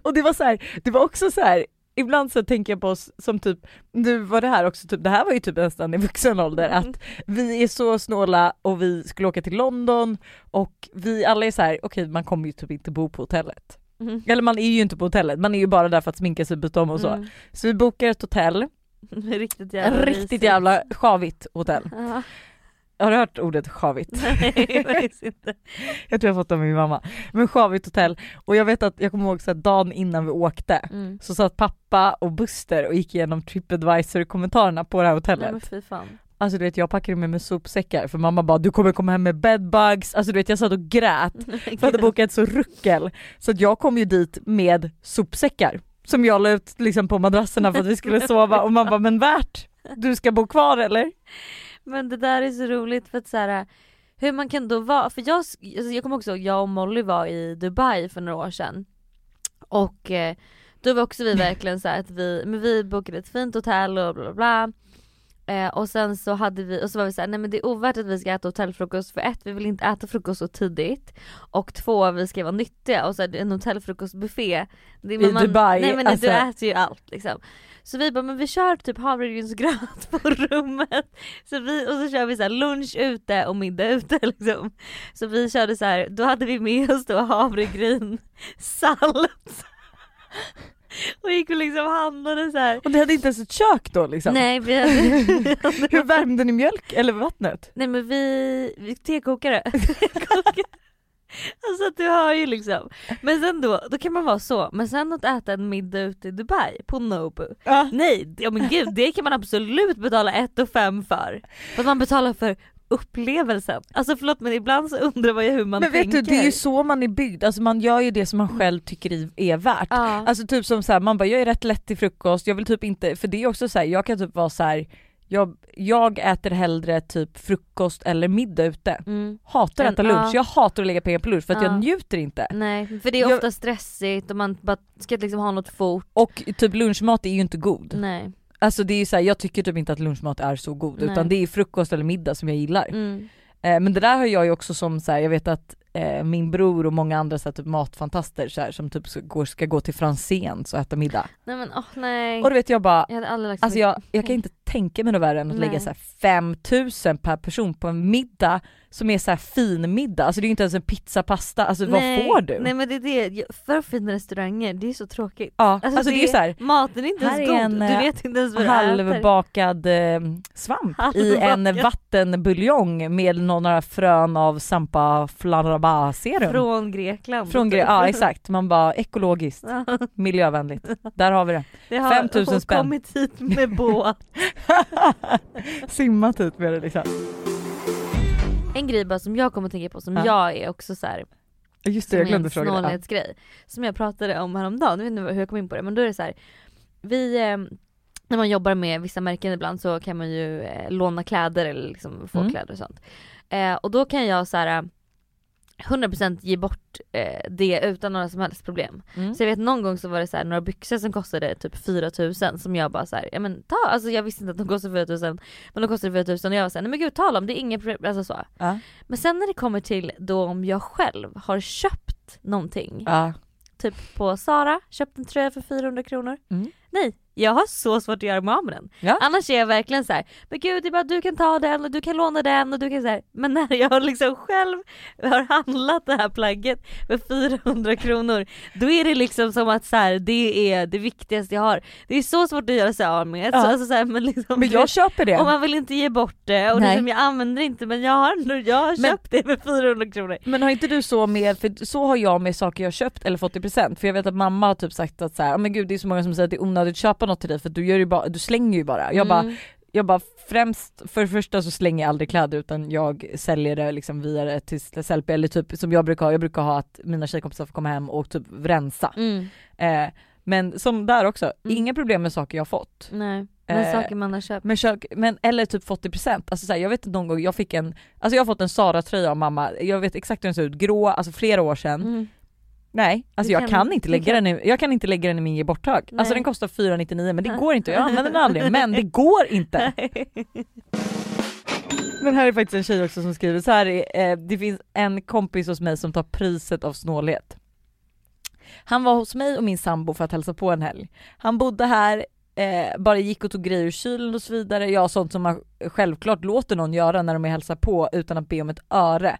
Och det var så här, det var också så här. Ibland så tänker jag på oss som typ, nu var det här också typ, det här var ju typ nästan i vuxen ålder Mm. att vi är så snåla och vi skulle åka till London och vi alla är så här: okej man kommer ju typ inte bo på hotellet. Mm. Eller man är ju inte på hotellet, man är ju bara där för att sminka sig, byta om och så. Mm. Så vi bokar ett hotell, Riktigt jävla riktigt jävla sjavigt hotell. Har du hört ordet sjavigt? Nej faktiskt inte. Jag tror jag fått det av min mamma. Men sjavigt hotell och jag vet att jag kommer ihåg så att dagen innan vi åkte Mm. så satt pappa och Buster och gick igenom Tripadvisor kommentarerna på det här hotellet. Nej men fy fan. Alltså du vet jag packade med mig sopsäckar för mamma bara du kommer komma hem med bedbugs, alltså du vet jag satt och grät för jag hade bokat så ruckel. Så att jag kom ju dit med sopsäckar som jag la ut liksom på madrasserna för att vi skulle sova och man bara men värt, du ska bo kvar eller? Men det där är så roligt för att så här, hur man kan då vara, för jag, alltså jag kommer också ihåg, jag och Molly var i Dubai för några år sedan. Och eh, då var också vi verkligen så här att vi, men vi bokade ett fint hotell och bla bla bla. Eh, och sen så hade vi, och så var vi såhär, nej men det är ovärt att vi ska äta hotellfrukost för ett, vi vill inte äta frukost så tidigt. Och två, vi ska vara nyttiga och så är en hotellfrukostbuffé. Det, I men Dubai, Nej men alltså. du äter ju allt liksom. Så vi bara, men vi kör typ havregrynsgröt på rummet. Så vi, och så kör vi så här lunch ute och middag ute liksom. Så vi körde så här, då hade vi med oss då havregryn, salt. Och gick och liksom handlade så här. Och ni hade inte ens ett kök då liksom? Nej vi hade, Hur värmde ni mjölk eller vattnet? nej men vi, vi tekokare. Alltså du har ju liksom. Men sen då, då kan man vara så. Men sen att äta en middag ute i Dubai på Nobu. Ja. Nej, ja men gud det kan man absolut betala 1 och 5 för. För att man betalar för upplevelsen. Alltså förlåt men ibland så undrar man ju hur man Men vet tänker. du det är ju så man är byggd, alltså man gör ju det som man själv tycker är värt. Ja. Alltså typ som så här, man bara jag är rätt lätt till frukost, jag vill typ inte, för det är också så här, jag kan typ vara så här. Jag, jag äter hellre typ frukost eller middag ute. Mm. Hatar att äta lunch, ja. jag hatar att lägga pengar på lunch för att Ja. jag njuter inte. Nej för det är Jag- ofta stressigt och man bara ska liksom ha något fort. Och typ lunchmat är ju inte god. Nej. Alltså det är så här, jag tycker typ inte att lunchmat är så god Nej. utan det är frukost eller middag som jag gillar. Mm. Eh, men det där har jag ju också som så här, jag vet att eh, min bror och många andra så här, typ matfantaster så här, som typ ska gå, ska gå till Franzéns och äta middag. Nej men åh nej. Och du vet jag bara, Jag alltså jag, jag kan inte tänka mig något värre än att lägga Nej. så här 5000 per person på en middag som är så här fin middag. Alltså det är ju inte ens en pizza pasta, alltså nej, vad får du? Nej men det är det, för fina restauranger, det är så tråkigt. ja, alltså, det är ju så här, Maten är inte ens är god, en, du eh, vet inte ens vad halvbakad eh, svamp i en Halvbakad. vattenbuljong med några frön av Sampa flaraba serum. Från Grekland. Från Gre- ja exakt, man bara ekologiskt, miljövänligt. Där har vi det. det har 5 000 hon spänn. kommit hit med båt. Simmat ut med det liksom. En grej bara som jag kommer att tänka på som Ja. jag är också så här, Just det, som jag är glömde en fråga det. Ja. snålhetsgrej. Som jag pratade om häromdagen, jag vet inte hur jag kom in på det men då är det så här. Vi, eh, när man jobbar med vissa märken ibland så kan man ju eh, låna kläder eller liksom få Mm. kläder och sånt. Eh, och då kan jag så här 100% ge bort eh, det utan några som helst problem. Mm. Så jag vet någon gång så var det så här, några byxor som kostade typ 4000 som jag bara så här, ja men ta, alltså jag visste inte att de kostade 4000 men de kostade 4000 och jag var såhär, nej men gud ta dem, det är inget problem, alltså så. Ja. Men sen när det kommer till då om jag själv har köpt någonting, Ja. typ på Sara, köpt en tröja för 400 kronor. Mm. Nej, jag har så svårt att göra mig av med den. Ja. Annars är jag verkligen så här, men gud det är bara du kan ta den och du kan låna den och du kan så här. Men när jag liksom själv har handlat det här plagget för 400 kronor då är det liksom som att så här, det är det viktigaste jag har. Det är så svårt att göra sig av med. Ja. Så, alltså, så här, men liksom, Men jag köper det. och man vill inte ge bort det och Nej. liksom, jag använder det inte men jag har, ändå- jag har Men- köpt det för 400 kronor. Men har inte du så med, för så har jag med saker jag köpt eller fått i present. För jag vet att mamma har typ sagt att så här, "Ja, men gud det är så många som säger att det är onödigt att köpa något till dig för du, gör ju bara, du slänger ju bara. Jag bara, Mm. jag bara främst, för det första så slänger jag aldrig kläder utan jag säljer det liksom via det till Sellpy eller typ som jag brukar ha, jag brukar ha att mina tjejkompisar får komma hem och typ rensa. Mm. Eh, men som där också, Mm. inga problem med saker jag har fått. Nej, men Eh, saker man har köpt. Men, men eller typ fått i present, alltså så här, jag vet någon gång, jag fick en, alltså jag har fått en Sara-tröja av mamma, jag vet exakt hur den ser ut, grå, alltså flera år sedan. Mm. Nej, alltså Du jag kan- kan, inte lägga kan- den i, jag kan inte lägga den i min ge bort-hög. Alltså den kostar 499 men det går inte, jag använder den aldrig, men det går inte. Men här är faktiskt en tjej också som skriver så här, är, eh, det finns en kompis hos mig som tar priset av snålhet. Han var hos mig och min sambo för att hälsa på en helg. Han bodde här, eh, bara gick och tog grejer ur kylen och så vidare. Ja sånt som man självklart låter någon göra när de är hälsar på utan att be om ett öre.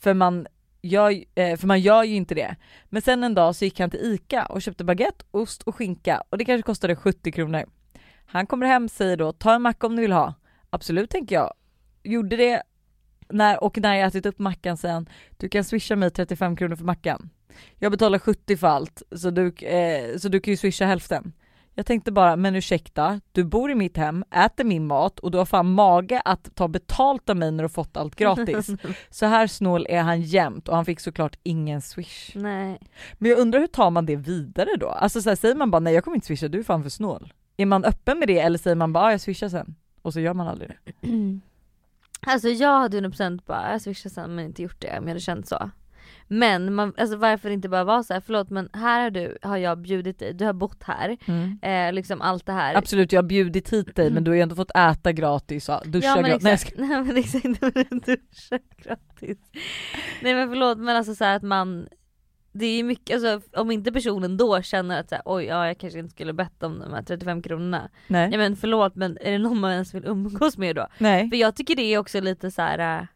För man jag, eh, för man gör ju inte det. Men sen en dag så gick han till ICA och köpte baguette, ost och skinka och det kanske kostade 70 kronor. Han kommer hem säger då ta en macka om du vill ha. Absolut tänker jag. Gjorde det när, och när jag ätit upp mackan säger han du kan swisha mig 35 kronor för mackan. Jag betalar 70 för allt så du, eh, så du kan ju swisha hälften. Jag tänkte bara, men ursäkta, du bor i mitt hem, äter min mat och du har fan mage att ta betalt av mig när du fått allt gratis. Så här snål är han jämt och han fick såklart ingen swish. Nej. Men jag undrar hur tar man det vidare då? Alltså så här, säger man bara nej jag kommer inte swisha, du är fan för snål. Är man öppen med det eller säger man bara ah, jag swishar sen? Och så gör man aldrig det. Alltså jag hade 100% bara, jag swishar sen men inte gjort det om jag hade känt så. Men man, alltså varför inte bara vara så här, förlåt men här har du, har jag bjudit dig, du har bott här, eh, liksom allt det här. Absolut jag har bjudit hit dig men du har ju ändå fått äta gratis och duscha Ja men gratis. Nej, exakt, nej men exakt, duscha gratis. Nej men förlåt men alltså så att man det är ju mycket, alltså om inte personen då känner att så här, oj ja jag kanske inte skulle bett om de här 35 kronorna. nej. Ja men förlåt men är det någon man ens vill umgås med då? nej. För jag tycker det är också lite så här.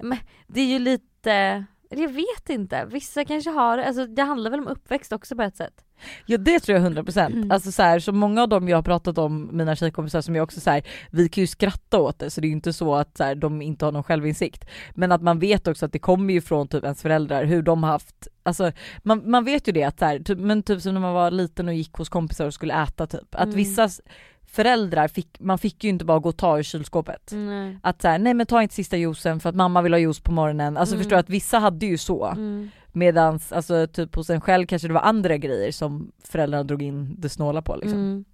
äh, det är ju lite, jag vet inte, vissa kanske har alltså det handlar väl om uppväxt också på ett sätt. Ja det tror jag 100%. Mm. Alltså så, här, så många av dem jag har pratat om, mina tjejkompisar som jag också så här, vi kan ju skratta åt det så det är ju inte så att så här, de inte har någon självinsikt. Men att man vet också att det kommer ju från typ ens föräldrar, hur de har haft, alltså man, man vet ju det att så typ, men typ som när man var liten och gick hos kompisar och skulle äta typ, att Mm. vissa föräldrar fick, man fick ju inte bara gå och ta ur kylskåpet. Nej. Att så här, nej men ta inte sista juicen för att mamma vill ha juice på morgonen. Alltså Mm. förstår att vissa hade ju så. Mm. Medans alltså typ hos en själv kanske det var andra grejer som föräldrarna drog in det snåla på liksom. Mm.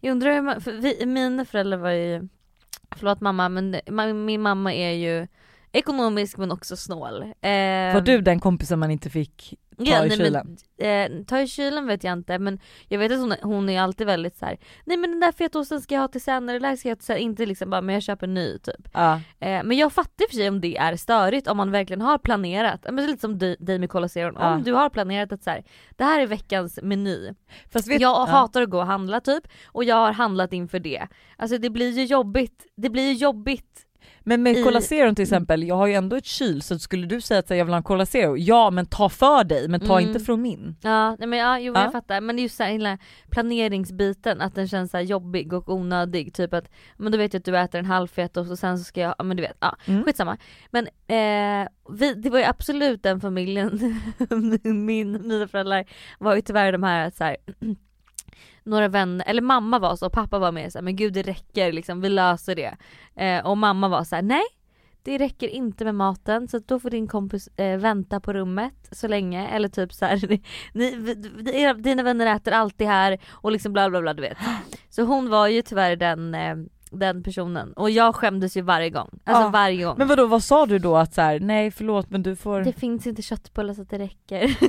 Jag undrar hur man, för vi, mina föräldrar var ju, förlåt mamma men min mamma är ju ekonomisk men också snål. Eh, Var du den kompisen man inte fick ta i nej, kylen? Men, eh, ta i kylen vet jag inte men jag vet att hon, hon är alltid väldigt så här. nej men den där fetaosten ska jag ha till sen, eller det där ska jag ha till sen, inte liksom bara men jag köper en ny typ. Ja. Eh, men jag fattar för sig om det är störigt om man verkligen har planerat, men lite som dig med Cola Zero, Ja. om du har planerat att så här, det här är veckans meny. Fast vet, jag ja. hatar att gå och handla typ, och jag har handlat inför det. Alltså det blir ju jobbigt, det blir ju jobbigt. Men med i- Cola Zero till exempel, jag har ju ändå ett kyl så skulle du säga att så här, jag vill ha en Cola Zero, ja men ta för dig men ta Mm. inte från min. Ja, nej men ja, jo Ja. jag fattar. Men det är just såhär hela planeringsbiten, att den känns så här jobbig och onödig. Typ att, men då vet jag att du äter en halvfet och så sen så ska jag, ja men du vet, ja Mm. skitsamma. Men eh, vi, det var ju absolut den familjen, min, mina föräldrar var ju tyvärr de här att så här, några vänner, eller mamma var så och pappa var med så här, men gud det räcker liksom, vi löser det. Eh, och mamma var så här: nej det räcker inte med maten så då får din kompis eh, vänta på rummet så länge eller typ så här, ni, ni, era- dina vänner äter alltid här och liksom bla bla bla du vet. Så hon var ju tyvärr den, eh, den personen och jag skämdes ju varje gång. Alltså Ja. varje gång. Men vadå vad sa du då att så här, nej förlåt men du får... Det finns inte köttbullar så att det räcker.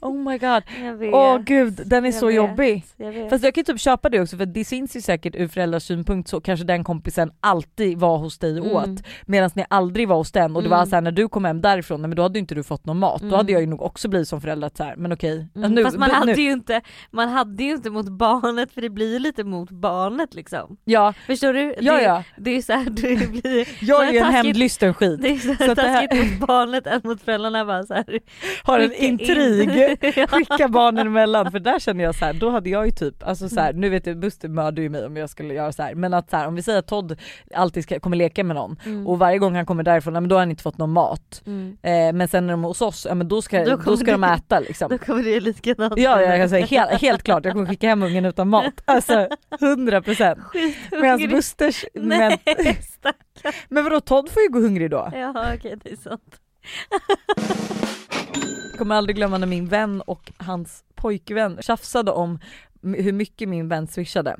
Oh my god. Åh gud den är Jag så vet. jobbig. Jag vet. Fast jag kan typ köpa det också för det syns ju säkert ur föräldrars synpunkt så kanske den kompisen alltid var hos dig och Mm. åt medan ni aldrig var hos den och det var Mm. såhär när du kom hem därifrån, nej, men då hade inte du fått någon mat. Då Mm. hade jag ju nog också blivit som förälder så här, men okej. Mm, Alltså, nu- Fast man nu- hade, ju inte, man hade ju inte mot barnet för det blir ju lite mot barnet liksom. Ja, Förstår du? ja, det, ja. det är så här, det blir Jag är ju en taskigt. hämndlysten skit. det är så, Så att det här- taskigt mot barnet än mot föräldrarna bara så här. Har en in. intrig, Ja. skicka barnen emellan för där känner jag så här, då hade jag ju typ, alltså så här, nu vet jag Buster mördar ju mig om jag skulle göra så här. men att så här, om vi säger att Todd alltid ska, kommer leka med någon Mm. och varje gång han kommer därifrån, men då har han inte fått någon mat. Mm. Eh, men sen när de är hos oss, ja men då ska, Då då ska de det- äta liksom. Då kommer det likadant. Ja, jag kan säga helt, helt klart, jag kommer skicka hem ungen utan mat. Alltså 100 procent. Medan Skithungrig. Busters, men, Nej stackarn. men vadå Todd får ju gå hungrig då. Ja okej det är sant. Jag kommer aldrig glömma när min vän och hans pojkvän tjafsade om hur mycket min vän swishade.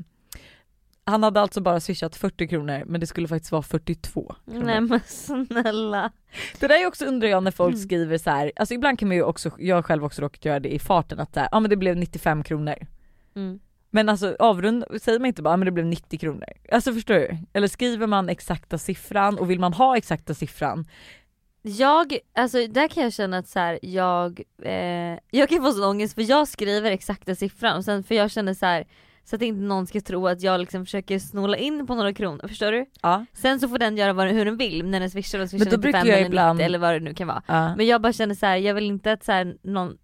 Han hade alltså bara swishat 40 kronor men det skulle faktiskt vara 42 kronor. Nej men snälla. Det där är också undrar jag när folk Mm. skriver så här, alltså ibland kan man ju också, jag själv också råkat göra det i farten att så ja men det blev 95 kronor. Mm. Men alltså avrund, säger man inte bara ah, men det blev 90 kronor. Alltså förstår du? Eller skriver man exakta siffran och vill man ha exakta siffran, Jag, alltså där kan jag känna att så här, jag, eh, jag kan få sån ångest för jag skriver exakta siffran och sen för jag känner så här så att inte någon ska tro att jag liksom försöker snåla in på några kronor, förstår du? ja. Sen så får den göra vad, hur den vill, när den swishar och swishar Men då 95 brukar jag eller ibland- 90 eller vad det nu kan vara. ja. Men jag bara känner så här, jag vill inte att så här, någon,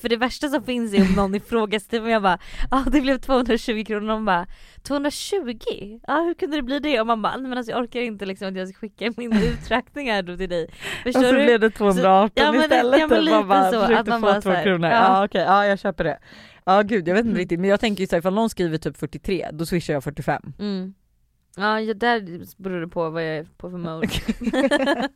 för, det värsta som finns är om någon ifrågasätter mig jag bara ja ah, det blev 220 kronor och de bara 220? Ja ah, hur kunde det bli det? Och man bara nej men alltså jag orkar inte liksom att jag ska skicka min uträkning här då till dig. Förstår och så du? blev det 218 ja, men istället. ja, men lite man bara så, att man bara två så här, kronor. ja. Ja, okej, ja jag köper det. Ja gud jag vet inte Mm. riktigt men jag tänker ju såhär ifall någon skriver typ 43 då swishar jag 45. Mm. Ja där beror det på vad jag är på för mode.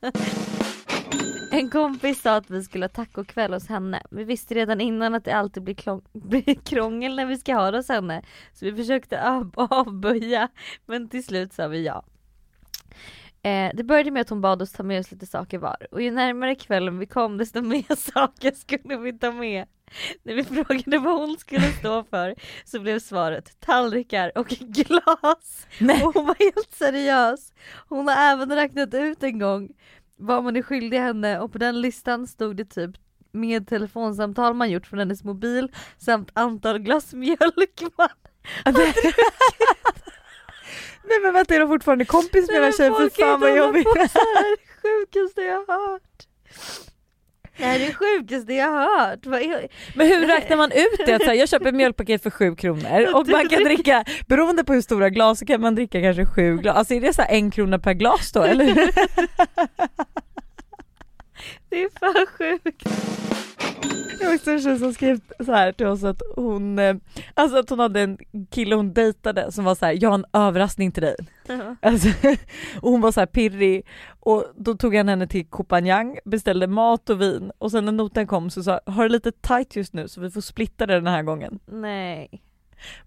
En kompis sa att vi skulle ha tacokväll hos henne. Vi visste redan innan att det alltid blir, klång- blir krångel när vi ska ha det hos henne. Så vi försökte av- avböja men till slut sa vi ja. Eh, det började med att hon bad oss ta med oss lite saker var och ju närmare kvällen vi kom desto mer saker skulle vi ta med. När vi frågade vad hon skulle stå för så blev svaret tallrikar och glas. Nej. Och hon var helt seriös. Hon har även räknat ut en gång vad man är skyldig henne och på den listan stod det typ med telefonsamtal man gjort från hennes mobil samt antal glas mjölk man Nej men vänta är de fortfarande kompis med den här tjejen? Är fan vad jobbigt. så här. Det sjukaste jag har hört. Det här är det sjukaste jag har hört. Är... Men hur räknar man ut det? Att så här, jag köper mjölkpaket för 7 kronor och man kan dricka, beroende på hur stora glas så kan man dricka kanske sju glas. Alltså är det så en krona per glas då eller? Det är för sjukt. Det var också en tjej som skrev så här till oss att hon, eh, alltså att hon hade en kille hon dejtade som var så här, jag har en överraskning till dig. Alltså, och hon var så här pirrig och då tog han henne till Kopanjang, beställde mat och vin och sen när noten kom så sa har det lite tight just nu så vi får splitta det den här gången. Nej.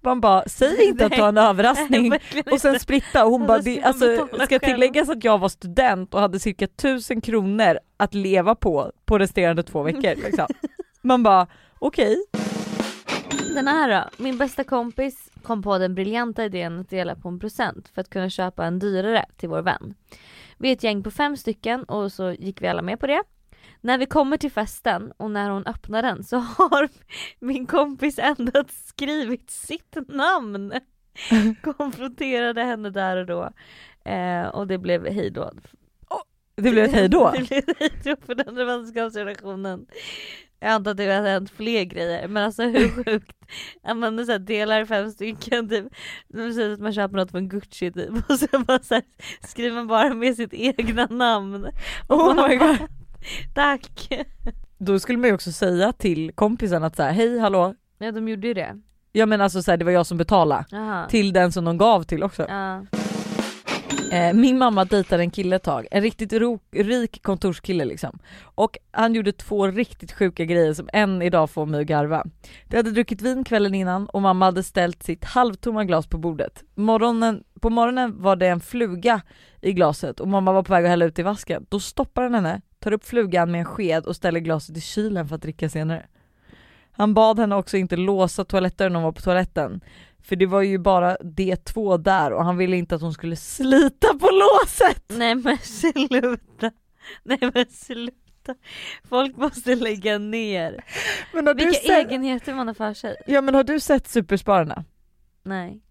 Man bara, säg inte att du har en överraskning Verkligen och sen splitta och hon bara, det, alltså, ska tilläggas att jag var student och hade cirka tusen kronor att leva på på resterande två veckor liksom. Man bara, okej. Den här då, min bästa kompis kom på den briljanta idén att dela på en present för att kunna köpa en dyrare till vår vän. Vi är ett gäng på fem stycken och så gick vi alla med på det. När vi kommer till festen och när hon öppnar den så har min kompis endast skrivit sitt namn. Konfronterade henne där och då. Eh, och det blev hejdå. Det blev ett hejdå. Det blev hejdå för den vänskapsrelationen. Jag antar att det har hänt fler grejer men alltså hur sjukt att man så här delar fem stycken typ, det säger att man köper något från Gucci typ och sen bara så här, skriver man bara med sitt egna namn. Oh man my god. Tack! Då skulle man ju också säga till kompisen att så här, hej hallå, Ja de gjorde ju det. ja men alltså så här, det var jag som betalade. Jaha. Till den som de gav till också. Ja. Eh, min mamma dejtade en kille ett tag, en riktigt ro, rik kontorskille liksom. Och han gjorde två riktigt sjuka grejer som än idag får mig att garva. De hade druckit vin kvällen innan och mamma hade ställt sitt halvtomma glas på bordet. Morgonen, på morgonen var det en fluga i glaset och mamma var på väg att hälla ut i vasken. Då stoppar han henne, tar upp flugan med en sked och ställer glaset i kylen för att dricka senare. Han bad henne också inte låsa toalettdörren när hon var på toaletten. För det var ju bara de två där och han ville inte att hon skulle slita på låset. Nej men sluta. Nej men sluta. Folk måste lägga ner. Men har du Vilka sett, egenheter man har för sig. ja men har du sett Superspararna? Nej.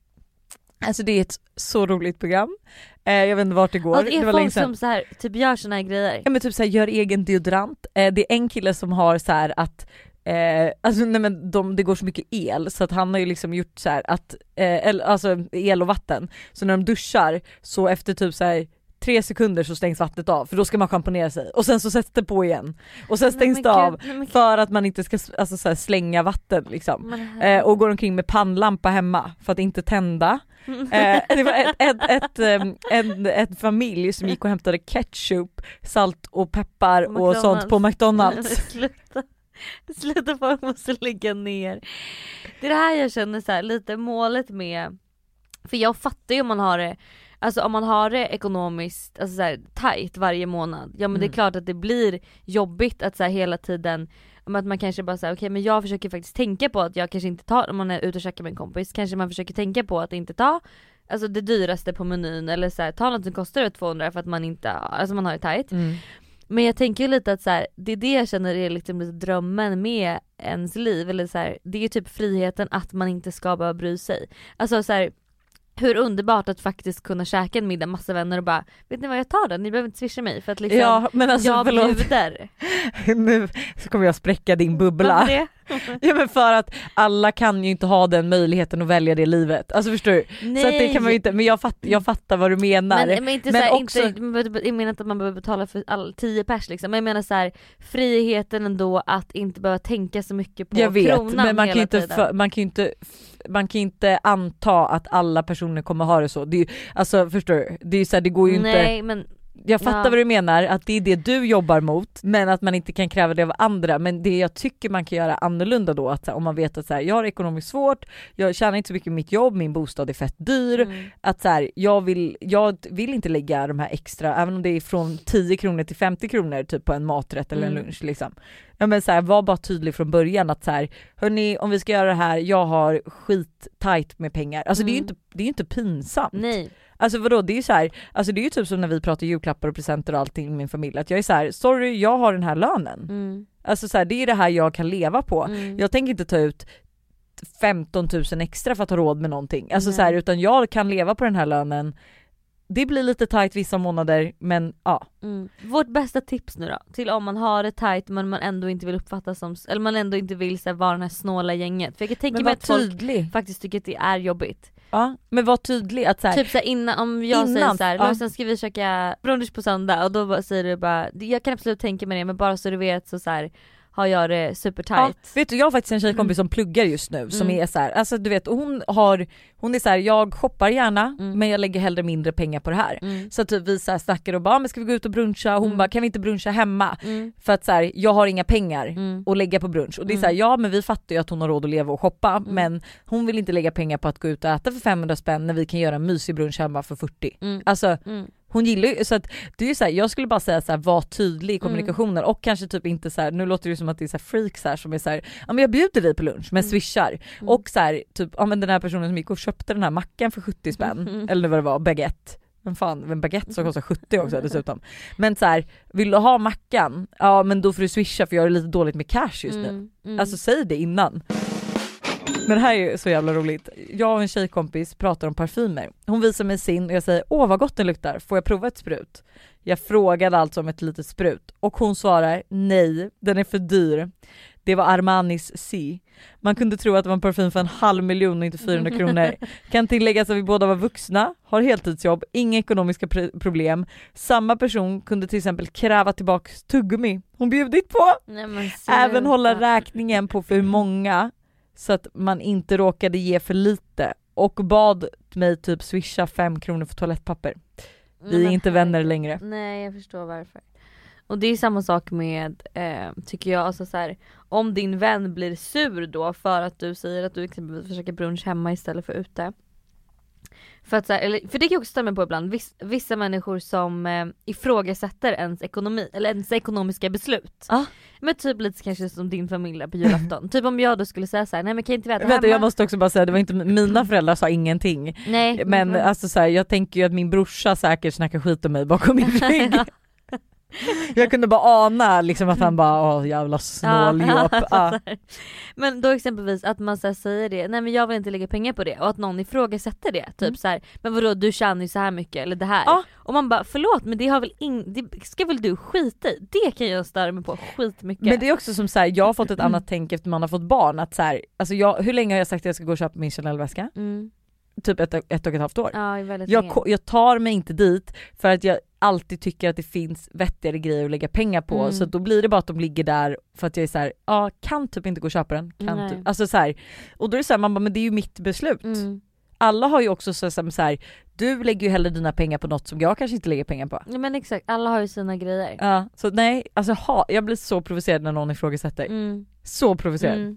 Alltså det är ett så roligt program. Eh, jag vet inte vart det går, Och det det är var länge folk som så här, typ gör såna här grejer. Ja men typ såhär gör egen deodorant. Eh, det är en kille som har så här att Eh, alltså nej men de, det går så mycket el så att han har ju liksom gjort så att, eh, el, alltså el och vatten, så när de duschar så efter typ så här tre sekunder så stängs vattnet av för då ska man schamponera sig och sen så sätts det på igen och sen stängs det av för att man inte ska alltså, så här, slänga vatten liksom. Eh, och går omkring med pannlampa hemma för att inte tända. Eh, det var ett, ett, ett, en, ett familj som gick och hämtade ketchup, salt och peppar och sånt på McDonalds. sluta. Folk måste lägga ner. Det är det här jag känner så här, lite målet med, för jag fattar ju om man har det Alltså om man har det ekonomiskt alltså så här, tight varje månad, ja men det är Mm. klart att det blir jobbigt att så här, hela tiden att man kanske bara säger okej men jag försöker faktiskt tänka på att jag kanske inte tar, om man är ute och käkar med en kompis, kanske man försöker tänka på att inte ta Alltså det dyraste på menyn eller så här, ta något som kostar över 200 för att man inte, alltså man har det tight. Mm. Men jag tänker ju lite att så här, det är det jag känner är liksom lite drömmen med ens liv. Eller så här, det är ju typ friheten att man inte ska behöva bry sig. Alltså så här, hur underbart att faktiskt kunna käka en middag massa vänner och bara vet ni vad jag tar den, ni behöver inte swisha mig för att liksom Ja men alltså jag förlåt, bjuder. nu så kommer jag spräcka din bubbla. Ja men för att alla kan ju inte ha den möjligheten att välja det livet, alltså förstår du? Nej. Så det kan man ju inte, men jag, fatt, jag fattar vad du menar. Men, men inte Men såhär, också- inte, jag menar inte att man behöver betala för all, 10 pers liksom, men jag menar så här, friheten ändå att inte behöva tänka så mycket på jag vet, kronan men man kan, ju hela inte, tiden. för, man kan ju inte man kan inte anta att alla personer kommer ha det så. Det är alltså förstår du? Det, är så här, det går ju inte Nej men Jag fattar Ja. vad du menar, att det är det du jobbar mot men att man inte kan kräva det av andra. Men det jag tycker man kan göra annorlunda då, att här, om man vet att så här, jag har ekonomiskt svårt, jag tjänar inte så mycket i mitt jobb, min bostad är fett dyr. mm. Att så här, jag, vill, jag vill inte lägga de här extra, även om det är från 10 kronor till 50 kronor typ på en maträtt eller en Mm. lunch liksom. Ja men så här, var bara tydlig från början att så här, hörni om vi ska göra det här, jag har skit tight med pengar. Alltså det är ju Mm. inte, det är inte pinsamt. nej. Alltså vadå, det är ju så här, alltså det är ju typ som när vi pratar julklappar och presenter och allting med min familj, att jag är så här: sorry jag har den här lönen. Mm. Alltså så här, det är det här jag kan leva på. Mm. Jag tänker inte ta ut 15 000 extra för att ha råd med någonting. Alltså så här, utan jag kan leva på den här lönen. Det blir lite tight vissa månader men ja. Mm. Vårt bästa tips nu då, till om man har det tight men man ändå inte vill uppfattas som, eller man ändå inte vill så här, vara den här snåla gänget. För jag kan tänka mig att folk tydlig. faktiskt tycker att det är jobbigt. Ja, men var tydlig att så här, Typ såhär innan, om jag säger Innan, såhär, ja. Lojsan ska vi käka brunch på söndag och då säger du bara, jag kan absolut tänka mig det men bara så du vet så, så här, har jag det super Ja, vet du jag har faktiskt en tjejkompis som pluggar just nu som Mm. är så här, alltså du vet hon har, hon är så här, jag shoppar gärna Mm. men jag lägger hellre mindre pengar på det här. Mm. Så typ vi så här snackar och bara, "Ah, men ska vi gå ut och bruncha? Hon Mm. bara, kan vi inte bruncha hemma? Mm. För att så här, jag har inga pengar Mm. att lägga på brunch. Och det är Mm. så här, ja men vi fattar ju att hon har råd att leva och shoppa Mm. men hon vill inte lägga pengar på att gå ut och äta för 500 spänn när vi kan göra en mysig brunch hemma för 40. Mm. Alltså Mm. Hon gillar ju, så att det är så här, jag skulle bara säga så här, var tydlig i kommunikationen och kanske typ inte så här, nu låter det som att det är så här freaks här som är så här, ja men jag bjuder dig på lunch men Mm. swishar. Mm. Och så här, typ, ja men den här personen som gick och köpte den här mackan för 70 spänn, Mm. eller vad det var, baguette. Men fan, en baguette som kostar 70 också dessutom. Men så här, vill du ha mackan? Ja men då får du swisha för jag har lite dåligt med cash just nu. Mm. Mm. Alltså säg det innan. Men det här är ju så jävla roligt. Jag och en tjejkompis pratar om parfymer. Hon visar mig sin och jag säger åh vad gott den luktar, får jag prova ett sprut? Jag frågade alltså om ett litet sprut och hon svarar nej, den är för dyr. Det var Armanis C. Man kunde tro att det var en parfym för en halv miljon och inte 400 kronor. Kan tilläggas att vi båda var vuxna, har heltidsjobb, inga ekonomiska pr- problem. Samma person kunde till exempel kräva tillbaka tuggummi hon bjudit på. Nej, Även hålla räkningen på för många så att man inte råkade ge för lite och bad mig typ swisha fem kronor för toalettpapper. Vi är men inte vänner längre. Nej jag förstår varför. Och det är samma sak med, eh, tycker jag, alltså så här, om din vän blir sur då för att du säger att du exempelvis försöker brunch hemma istället för ute. För, att, så här, eller, för det kan jag också stämma på ibland, Viss, vissa människor som eh, ifrågasätter ens ekonomi, eller ens ekonomiska beslut. Ja. Men typ lite kanske som din familj på julafton. typ om jag då skulle säga så här, nej men kan inte vi äta Vänta hemma? jag måste också bara säga, det var inte, mina föräldrar sa ingenting. Nej. Men mm. alltså så här, jag tänker ju att min brorsa säkert snackar skit om mig bakom min rygg. Jag kunde bara ana liksom att han bara åh jävla snåljåp. Ja, Ja. Men då exempelvis att man så säger det, nej men jag vill inte lägga pengar på det och att någon ifrågasätter det. Typ Mm. så här, men vadå du tjänar ju så här mycket eller det här. Ja. Och man bara förlåt men det har väl ing- det ska väl du skita i? Det kan jag störa mig på skitmycket. Men det är också som så här, jag har fått ett annat tänk efter man har fått barn. Att så här, alltså jag, hur länge har jag sagt att jag ska gå och köpa min Chanel-väska? mm. Typ ett, ett och ett halvt år. Ja, Jag, jag tar mig inte dit för att jag alltid tycker att det finns vettigare grejer att lägga pengar på Mm. så då blir det bara att de ligger där för att jag är så här, ja kan typ inte gå och köpa den. Kan Nej. typ. Alltså så här, och då är det så här, man bara men det är ju mitt beslut. Mm. Alla har ju också så, så, så här, du lägger ju hellre dina pengar på något som jag kanske inte lägger pengar på. Ja men exakt, alla har ju sina grejer. Ja, så nej, alltså ha, jag blir så provocerad när någon ifrågasätter. Mm. Så provocerad. Mm.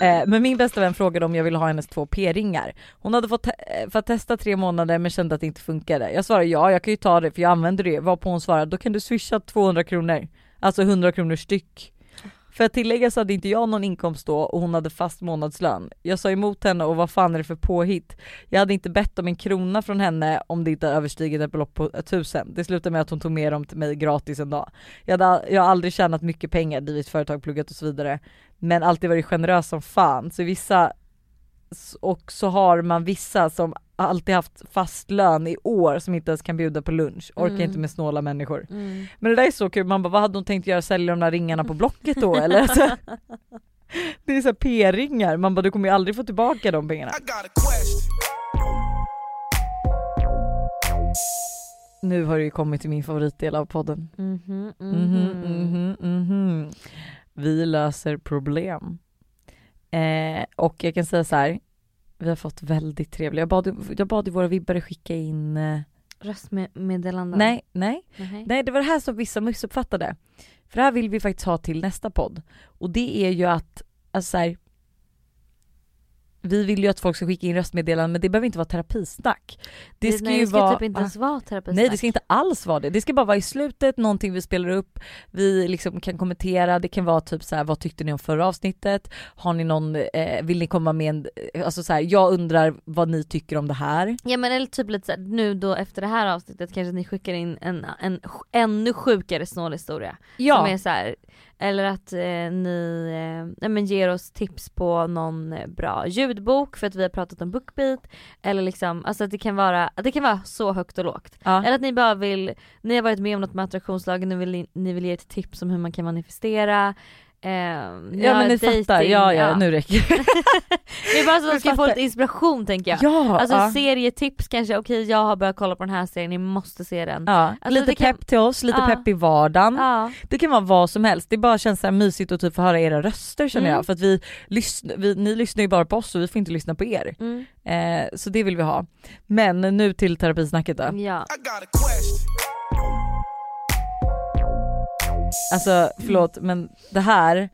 Eh, men min bästa vän frågade om jag ville ha hennes två p-ringar. Hon hade fått, te- eh, fått testa tre månader men kände att det inte funkade. Jag svarade ja, jag kan ju ta det för jag använder det. Varpå hon svarade då kan du swisha 200 kronor. Alltså 100 kronor styck. För att tillägga så hade inte jag någon inkomst då och hon hade fast månadslön. Jag sa emot henne och vad fan är det för påhitt? Jag hade inte bett om en krona från henne om det inte överstigit ett belopp på tusen. Det slutade med att hon tog med dem till mig gratis en dag. Jag, hade, jag har aldrig tjänat mycket pengar, drivit företag, pluggat och så vidare. Men alltid varit generös som fan. Så i vissa, och så har man vissa som alltid haft fast lön i år som inte ens kan bjuda på lunch. Orkar Mm. inte med snåla människor. Mm. Men det där är så kul, man bara vad hade hon tänkt göra, sälja de där ringarna på Blocket då eller? Alltså, det är så p-ringar, man bara du kommer ju aldrig få tillbaka de pengarna. Nu har det ju kommit till min favoritdel av podden. Mhm, mhm. mhm, mhm. Vi löser problem. Eh, och jag kan säga så här. vi har fått väldigt trevliga, jag bad, jag bad våra vibbare skicka in, eh, Röstmeddelanden? nej, nej, Nej. nej det var det här som vissa missuppfattade. För det här vill vi faktiskt ha till nästa podd. Och det är ju att, alltså så här, vi vill ju att folk ska skicka in röstmeddelanden men det behöver inte vara terapisnack. Det ska nej, ju det ska vara... typ inte ens vara terapisnack. Nej det ska inte alls vara det, det ska bara vara i slutet, någonting vi spelar upp, vi liksom kan kommentera, det kan vara typ så här: vad tyckte ni om förra avsnittet? Har ni någon, eh, vill ni komma med en, alltså så här, jag undrar vad ni tycker om det här? Ja men eller typ lite såhär, nu då efter det här avsnittet kanske ni skickar in en, en sj- ännu sjukare snålhistoria. Som är så här, eller att eh, ni eh, men ger oss tips på någon eh, bra ljudbok för att vi har pratat om Bookbeat. Eller liksom, alltså att det kan vara, det kan vara så högt och lågt. ja. Eller att ni bara vill, ni har varit med om något med attraktionslagen, nu vill ni vill ge ett tips om hur man kan manifestera. Eh, ja men ni dating, fattar, ja ja, nu räcker det. Det är bara så att Vi de ska få lite inspiration tänker jag. Ja, Alltså ja. serietips kanske, okej jag har börjat kolla på den här serien, ni måste se den. ja. Alltså, lite kan- pepp till oss, lite Ja. pepp i vardagen. Ja. Det kan vara vad som helst, det bara känns så här mysigt att typ få höra era röster känner Mm. jag. För att vi, lyssn- vi, ni lyssnar ju bara på oss och vi får inte lyssna på er. Mm. Eh, så det vill vi ha. Men nu till terapisnacket då. Ja. Alltså förlåt men det här,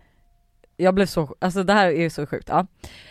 jag blev så, alltså det här är så sjukt. Ja.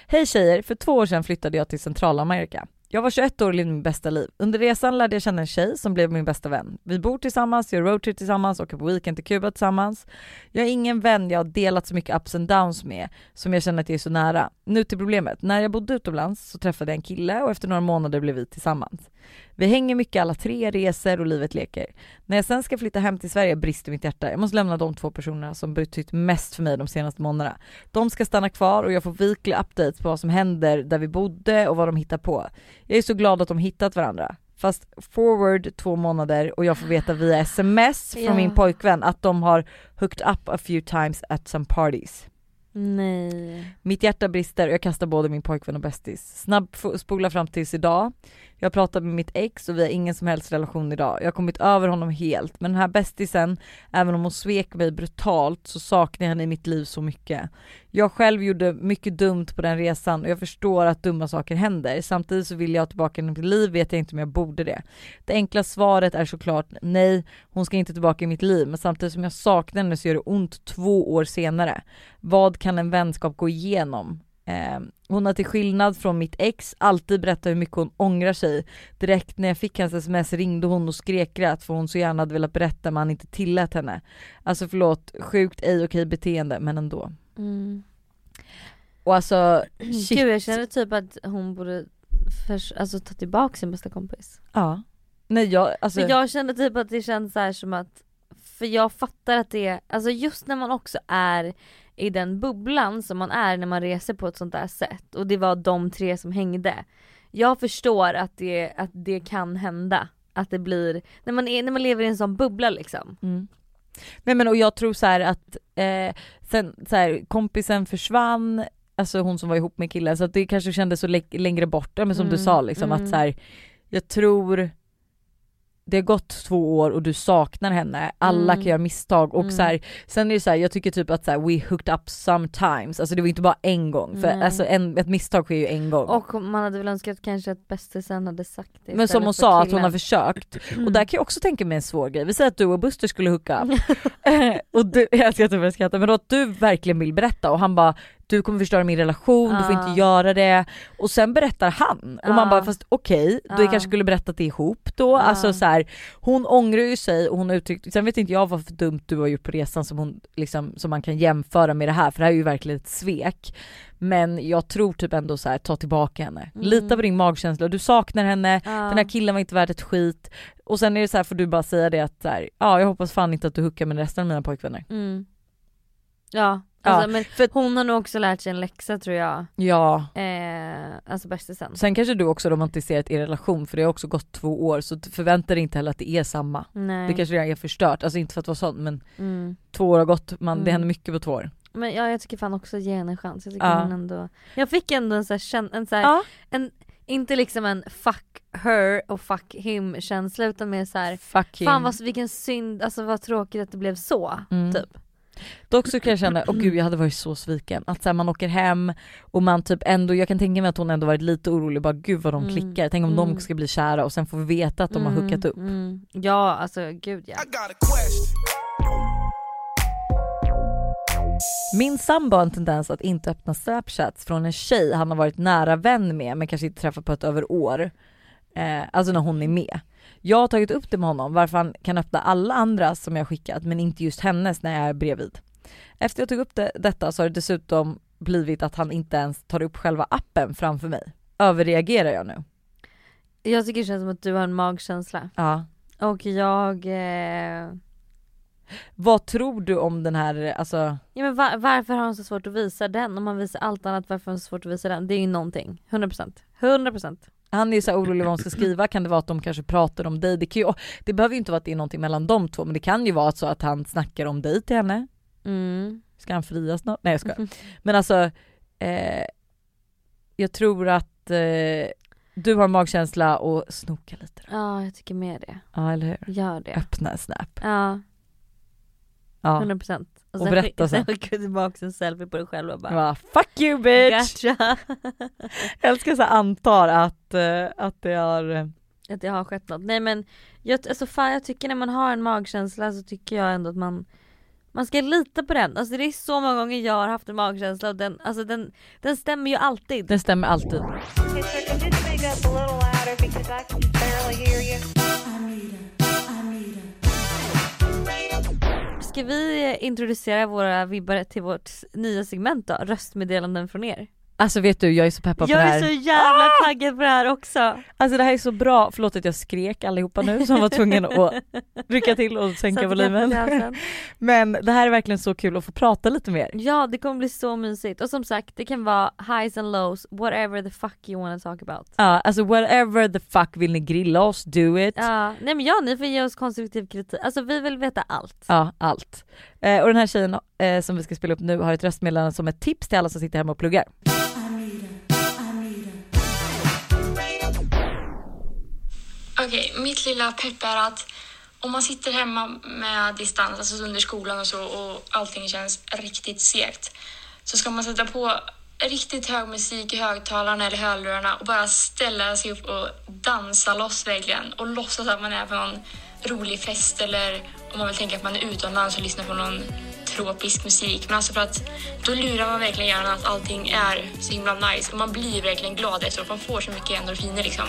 Hej tjejer, för två år sedan flyttade jag till Centralamerika. Jag var 21 år och levde mitt bästa liv. Under resan lärde jag känna en tjej som blev min bästa vän. Vi bor tillsammans, gör roadtrip tillsammans, åker på weekend till Kuba tillsammans. Jag har ingen vän jag har delat så mycket ups and downs med som jag känner att jag är så nära. Nu till problemet. När jag bodde utomlands så träffade jag en kille och efter några månader blev vi tillsammans. Vi hänger mycket alla tre, reser och livet leker. När jag sen ska flytta hem till Sverige brister mitt hjärta. Jag måste lämna de två personerna som betytt mest för mig de senaste månaderna. De ska stanna kvar och jag får weekly updates på vad som händer där vi bodde och vad de hittar på. Jag är så glad att de hittat varandra. Fast forward två månader och jag får veta via sms från Ja. min pojkvän att de har hooked up a few times at some parties. Nej. Mitt hjärta brister och jag kastar både min pojkvän och bästis. Snabb spola fram tills idag. Jag har pratat med mitt ex och vi har ingen som helst relation idag. Jag har kommit över honom helt men den här bästisen, även om hon svek mig brutalt så saknar jag henne i mitt liv så mycket. Jag själv gjorde mycket dumt på den resan och jag förstår att dumma saker händer. Samtidigt så vill jag ha tillbaka henne i mitt liv vet jag inte om jag borde det. Det enkla svaret är såklart nej, hon ska inte tillbaka i mitt liv men samtidigt som jag saknar henne så gör det ont två år senare. Vad kan en vänskap gå igenom? Eh, hon har till skillnad från mitt ex alltid berättat hur mycket hon ångrar sig. Direkt när jag fick hans sms ringde hon och skrek för hon så gärna hade velat berätta men han inte tillät henne. Alltså förlåt, sjukt ej okej beteende men ändå. Mm. Och alltså shit. Gud jag känner typ att hon borde förs- alltså, ta tillbaka sin bästa kompis. Ja. Nej jag, alltså. För jag kände typ att det känns så här som att, för jag fattar att det är, alltså just när man också är i den bubblan som man är när man reser på ett sånt där sätt och det var de tre som hängde. Jag förstår att det, att det kan hända. Att det blir, när man, är, när man lever i en sån bubbla liksom. Mm. Nej men och jag tror så här att eh, sen så här, kompisen försvann, alltså hon som var ihop med killen så att det kanske kändes så lä- längre bort, men som du Mm, sa liksom mm. att så här, jag tror det har gått två år och du saknar henne, alla Mm. kan göra misstag och Mm. så här, sen är det så här, jag tycker typ att så här, we hooked up sometimes, alltså det var inte bara en gång för Nej. alltså en, ett misstag sker ju en gång. Och man hade väl önskat kanske att bästisen hade sagt det men som hon sa att hon killen. har försökt och där kan jag också tänka mig en svår grej. Vi säger att du och Buster skulle hooka upp och du, jag älskar att du börjar skratta men då att du verkligen vill berätta och han bara du kommer förstöra min relation, du får inte göra det. Och sen berättar han och man bara fast okej, du Ja. kanske skulle berättat det ihop då. Ja. Alltså så här, hon ångrar ju sig och hon har uttryckt, sen vet inte jag vad för dumt du har gjort på resan som, hon, liksom, som man kan jämföra med det här för det här är ju verkligen ett svek. Men jag tror typ ändå så här, ta tillbaka henne. Mm. Lita på din magkänsla, du saknar henne, den här killen var inte värd ett skit. Och sen är det så här får du bara säga det att så här, ja jag hoppas fan inte att du hookar med resten av mina pojkvänner. Mm. Ja, Ja, alltså, men för- hon har nog också lärt sig en läxa tror jag. Ja, Eh, alltså bästisen. sen kanske du också romantiserat er relation för det har också gått två år så förvänta dig inte heller att det är samma. Nej. Det kanske redan är förstört, alltså inte för att vara sån men mm. två år har gått, man, det Mm. händer mycket på två år. Men ja, jag tycker fan också ge henne en chans. Jag tycker Ja. hon ändå, jag fick ändå en sån här, en så här Ja. en, inte liksom en fuck her och fuck him känsla utan mer så här, Fuck him. fan vad, vilken synd, alltså vad tråkigt att det blev så. Mm. Typ. Dock så kan jag känna, åh gud jag hade varit så sviken. Att så här, man åker hem och man typ ändå, jag kan tänka mig att hon ändå varit lite orolig, bara gud vad de Mm. klickar. Tänk om Mm. de ska bli kära och sen får vi veta att de har Mm, hookat upp. Mm. Ja alltså gud ja. Min sambo har en tendens att inte öppna snapchats från en tjej han har varit nära vän med men kanske inte träffat på ett över år. Eh, alltså när hon är med. Jag har tagit upp det med honom varför han kan öppna alla andra som jag skickat men inte just hennes när jag är bredvid. Efter jag tog upp det, detta så har det dessutom blivit att han inte ens tar upp själva appen framför mig. Överreagerar jag nu? Jag tycker det känns som att du har en magkänsla. Ja. Och jag, eh... Vad tror du om den här, alltså ja, men var, varför har han så svårt att visa den? Om man visar allt annat, varför har han så svårt att visa den? Det är ju någonting, 100%. 100%. Han är ju så orolig vad hon ska skriva, kan det vara att de kanske pratar om dig? Det, kan ju, det behöver ju inte vara att det är någonting mellan de två men det kan ju vara så att han snackar om dig till henne. Mm. Ska han fria snart? Nej jag skojar. Men alltså, eh, jag tror att eh, du har magkänsla och snoka lite då. Ja jag tycker med det. Ja eller hur? Gör det. Öppna en snap. Ja, Ja. 100%. Och, Och berätta sen. Sen du tillbaka en selfie på dig själv och bara Ja, fuck you bitch! Gotcha! Jag älskar så antar att, eh, att det har eh, att det har skett något. Nej men, jag, alltså fan jag tycker när man har en magkänsla så tycker jag ändå att man man ska lita på den. Alltså det är så många gånger jag har haft en magkänsla och den, alltså den, den stämmer ju alltid. det stämmer alltid. Yes, Ska vi introducera våra vibbare till vårt nya segment då? Röstmeddelanden från er. Alltså vet du, jag är så peppad på Jag det är här. så jävla taggad på det här också. Alltså det här är så bra, förlåt att jag skrek allihopa nu som var tvungen att rycka till och sänka volymen. Men det här är verkligen så kul att få prata lite mer. Ja det kommer bli så mysigt och som sagt det kan vara highs and lows, whatever the fuck you wanna talk about. Ja, alltså whatever the fuck vill ni grilla oss, do it. Ja, nej men ja ni får ge oss konstruktiv kritik, alltså vi vill veta allt. Ja, allt. Eh, och den här tjejen eh, som vi ska spela upp nu har ett röstmeddelande som ett tips till alla som sitter hemma och pluggar. Okej, mitt lilla pepp är att om man sitter hemma med distans, alltså under skolan och så och allting känns riktigt segt så ska man sätta på riktigt hög musik i högtalarna eller hörlurarna och bara ställa sig upp och dansa loss verkligen och låtsas att man är på någon rolig fest eller om man vill tänka att man är utomlands och lyssnar på någon tropisk musik. Men alltså för att då lurar man verkligen hjärnan att allting är så himla nice och man blir verkligen glad efteråt. Man får så mycket endorfiner liksom.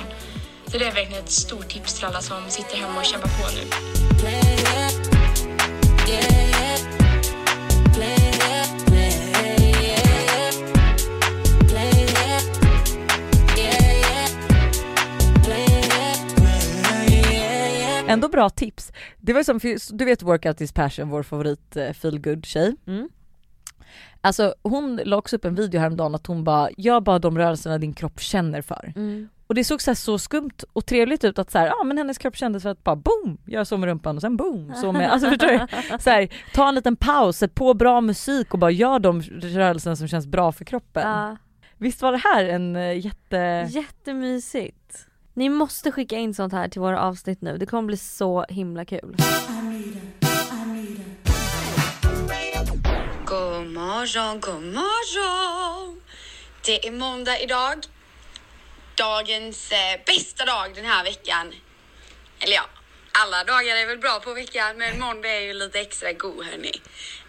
Så det är verkligen ett stort tips till alla som sitter hemma och kämpar på nu. Ändå bra tips. Det var som, du vet Workout is passion, vår favorit eh, feel good tjej. Mm. Alltså hon la också upp en video häromdagen att hon bara, gör bara de rörelserna din kropp känner för. Mm. Och det såg så, så skumt och trevligt ut att så här, ja men hennes kropp kändes för att bara boom, göra så med rumpan och sen boom, så med, alltså förstår du? Så här, ta en liten paus, sätt på bra musik och bara gör de rörelserna som känns bra för kroppen. Ja, Visst var det här en eh, jätte... jättemysigt. Ni måste skicka in sånt här till våra avsnitt nu, det kommer bli så himla kul. God morgon, god morgon! Det är måndag idag. Dagens eh, bästa dag den här veckan. Eller ja, alla dagar är väl bra på veckan, men måndag är ju lite extra god hörni.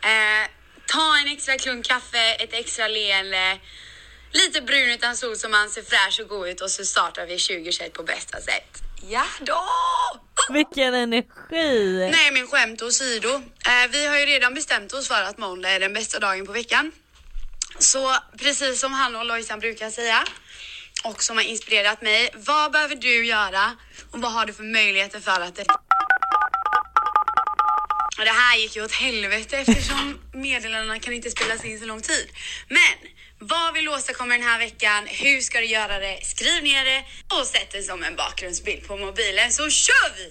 Eh, ta en extra klunk kaffe, ett extra leende, lite brun utan sol så man ser fräsch och god ut och så startar vi 2021 på bästa sätt. Ja då! Vilken energi! Nej men skämt åsido. Eh, vi har ju redan bestämt oss för att måndag är den bästa dagen på veckan. Så precis som han och Lojsan brukar säga och som har inspirerat mig. Vad behöver du göra och vad har du för möjligheter för att det... Och det här gick ju åt helvete eftersom meddelandena kan inte spelas in så lång tid. Men vad vill du åstadkomma den här veckan? Hur ska du göra det? Skriv ner det och sätt det som en bakgrundsbild på mobilen så kör vi!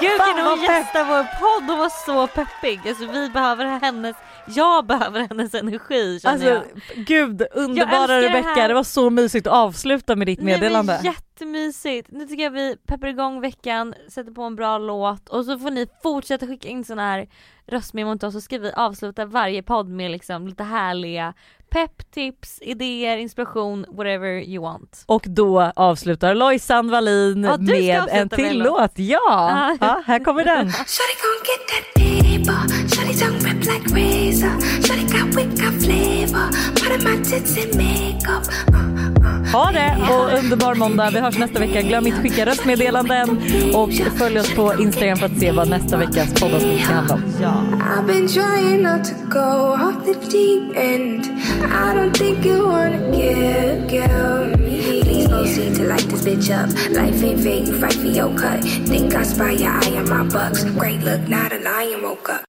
Gud Fan, kan vad hon gästa vår podd? Hon var så peppig. Alltså vi behöver hennes, jag behöver hennes energi känner Alltså jag. gud, underbara Jag älskar det Rebecka, det var så mysigt att avsluta med ditt meddelande. Nej, men jättemysigt. Nu tycker jag vi peppar igång veckan, sätter på en bra låt och så får ni fortsätta skicka in såna här röstmemon till oss så ska vi avsluta varje podd med liksom lite härliga pepp, tips, idéer, inspiration, whatever you want. Och då avslutar Lojsan Wallin Ja, med en med till låt. låt. Ja, Ja. ja, här kommer den. Paper. Shawty tongue rip like razor. Shawty got wick, got flavor. Part of my tits and makeup. Uh. Ha det och underbar måndag. Vi hörs nästa vecka. Glöm inte skicka röstmeddelanden och följ oss på Instagram för att se vad nästa veckas poddavsnitt ska handla om. I've been trying not to go off the deep end. I don't think you wanna give, give me. Please proceed to light this bitch up. Life ain't fair, you fight for your cut. Think I spy your eye on my bucks. Great look, not a lion woke up.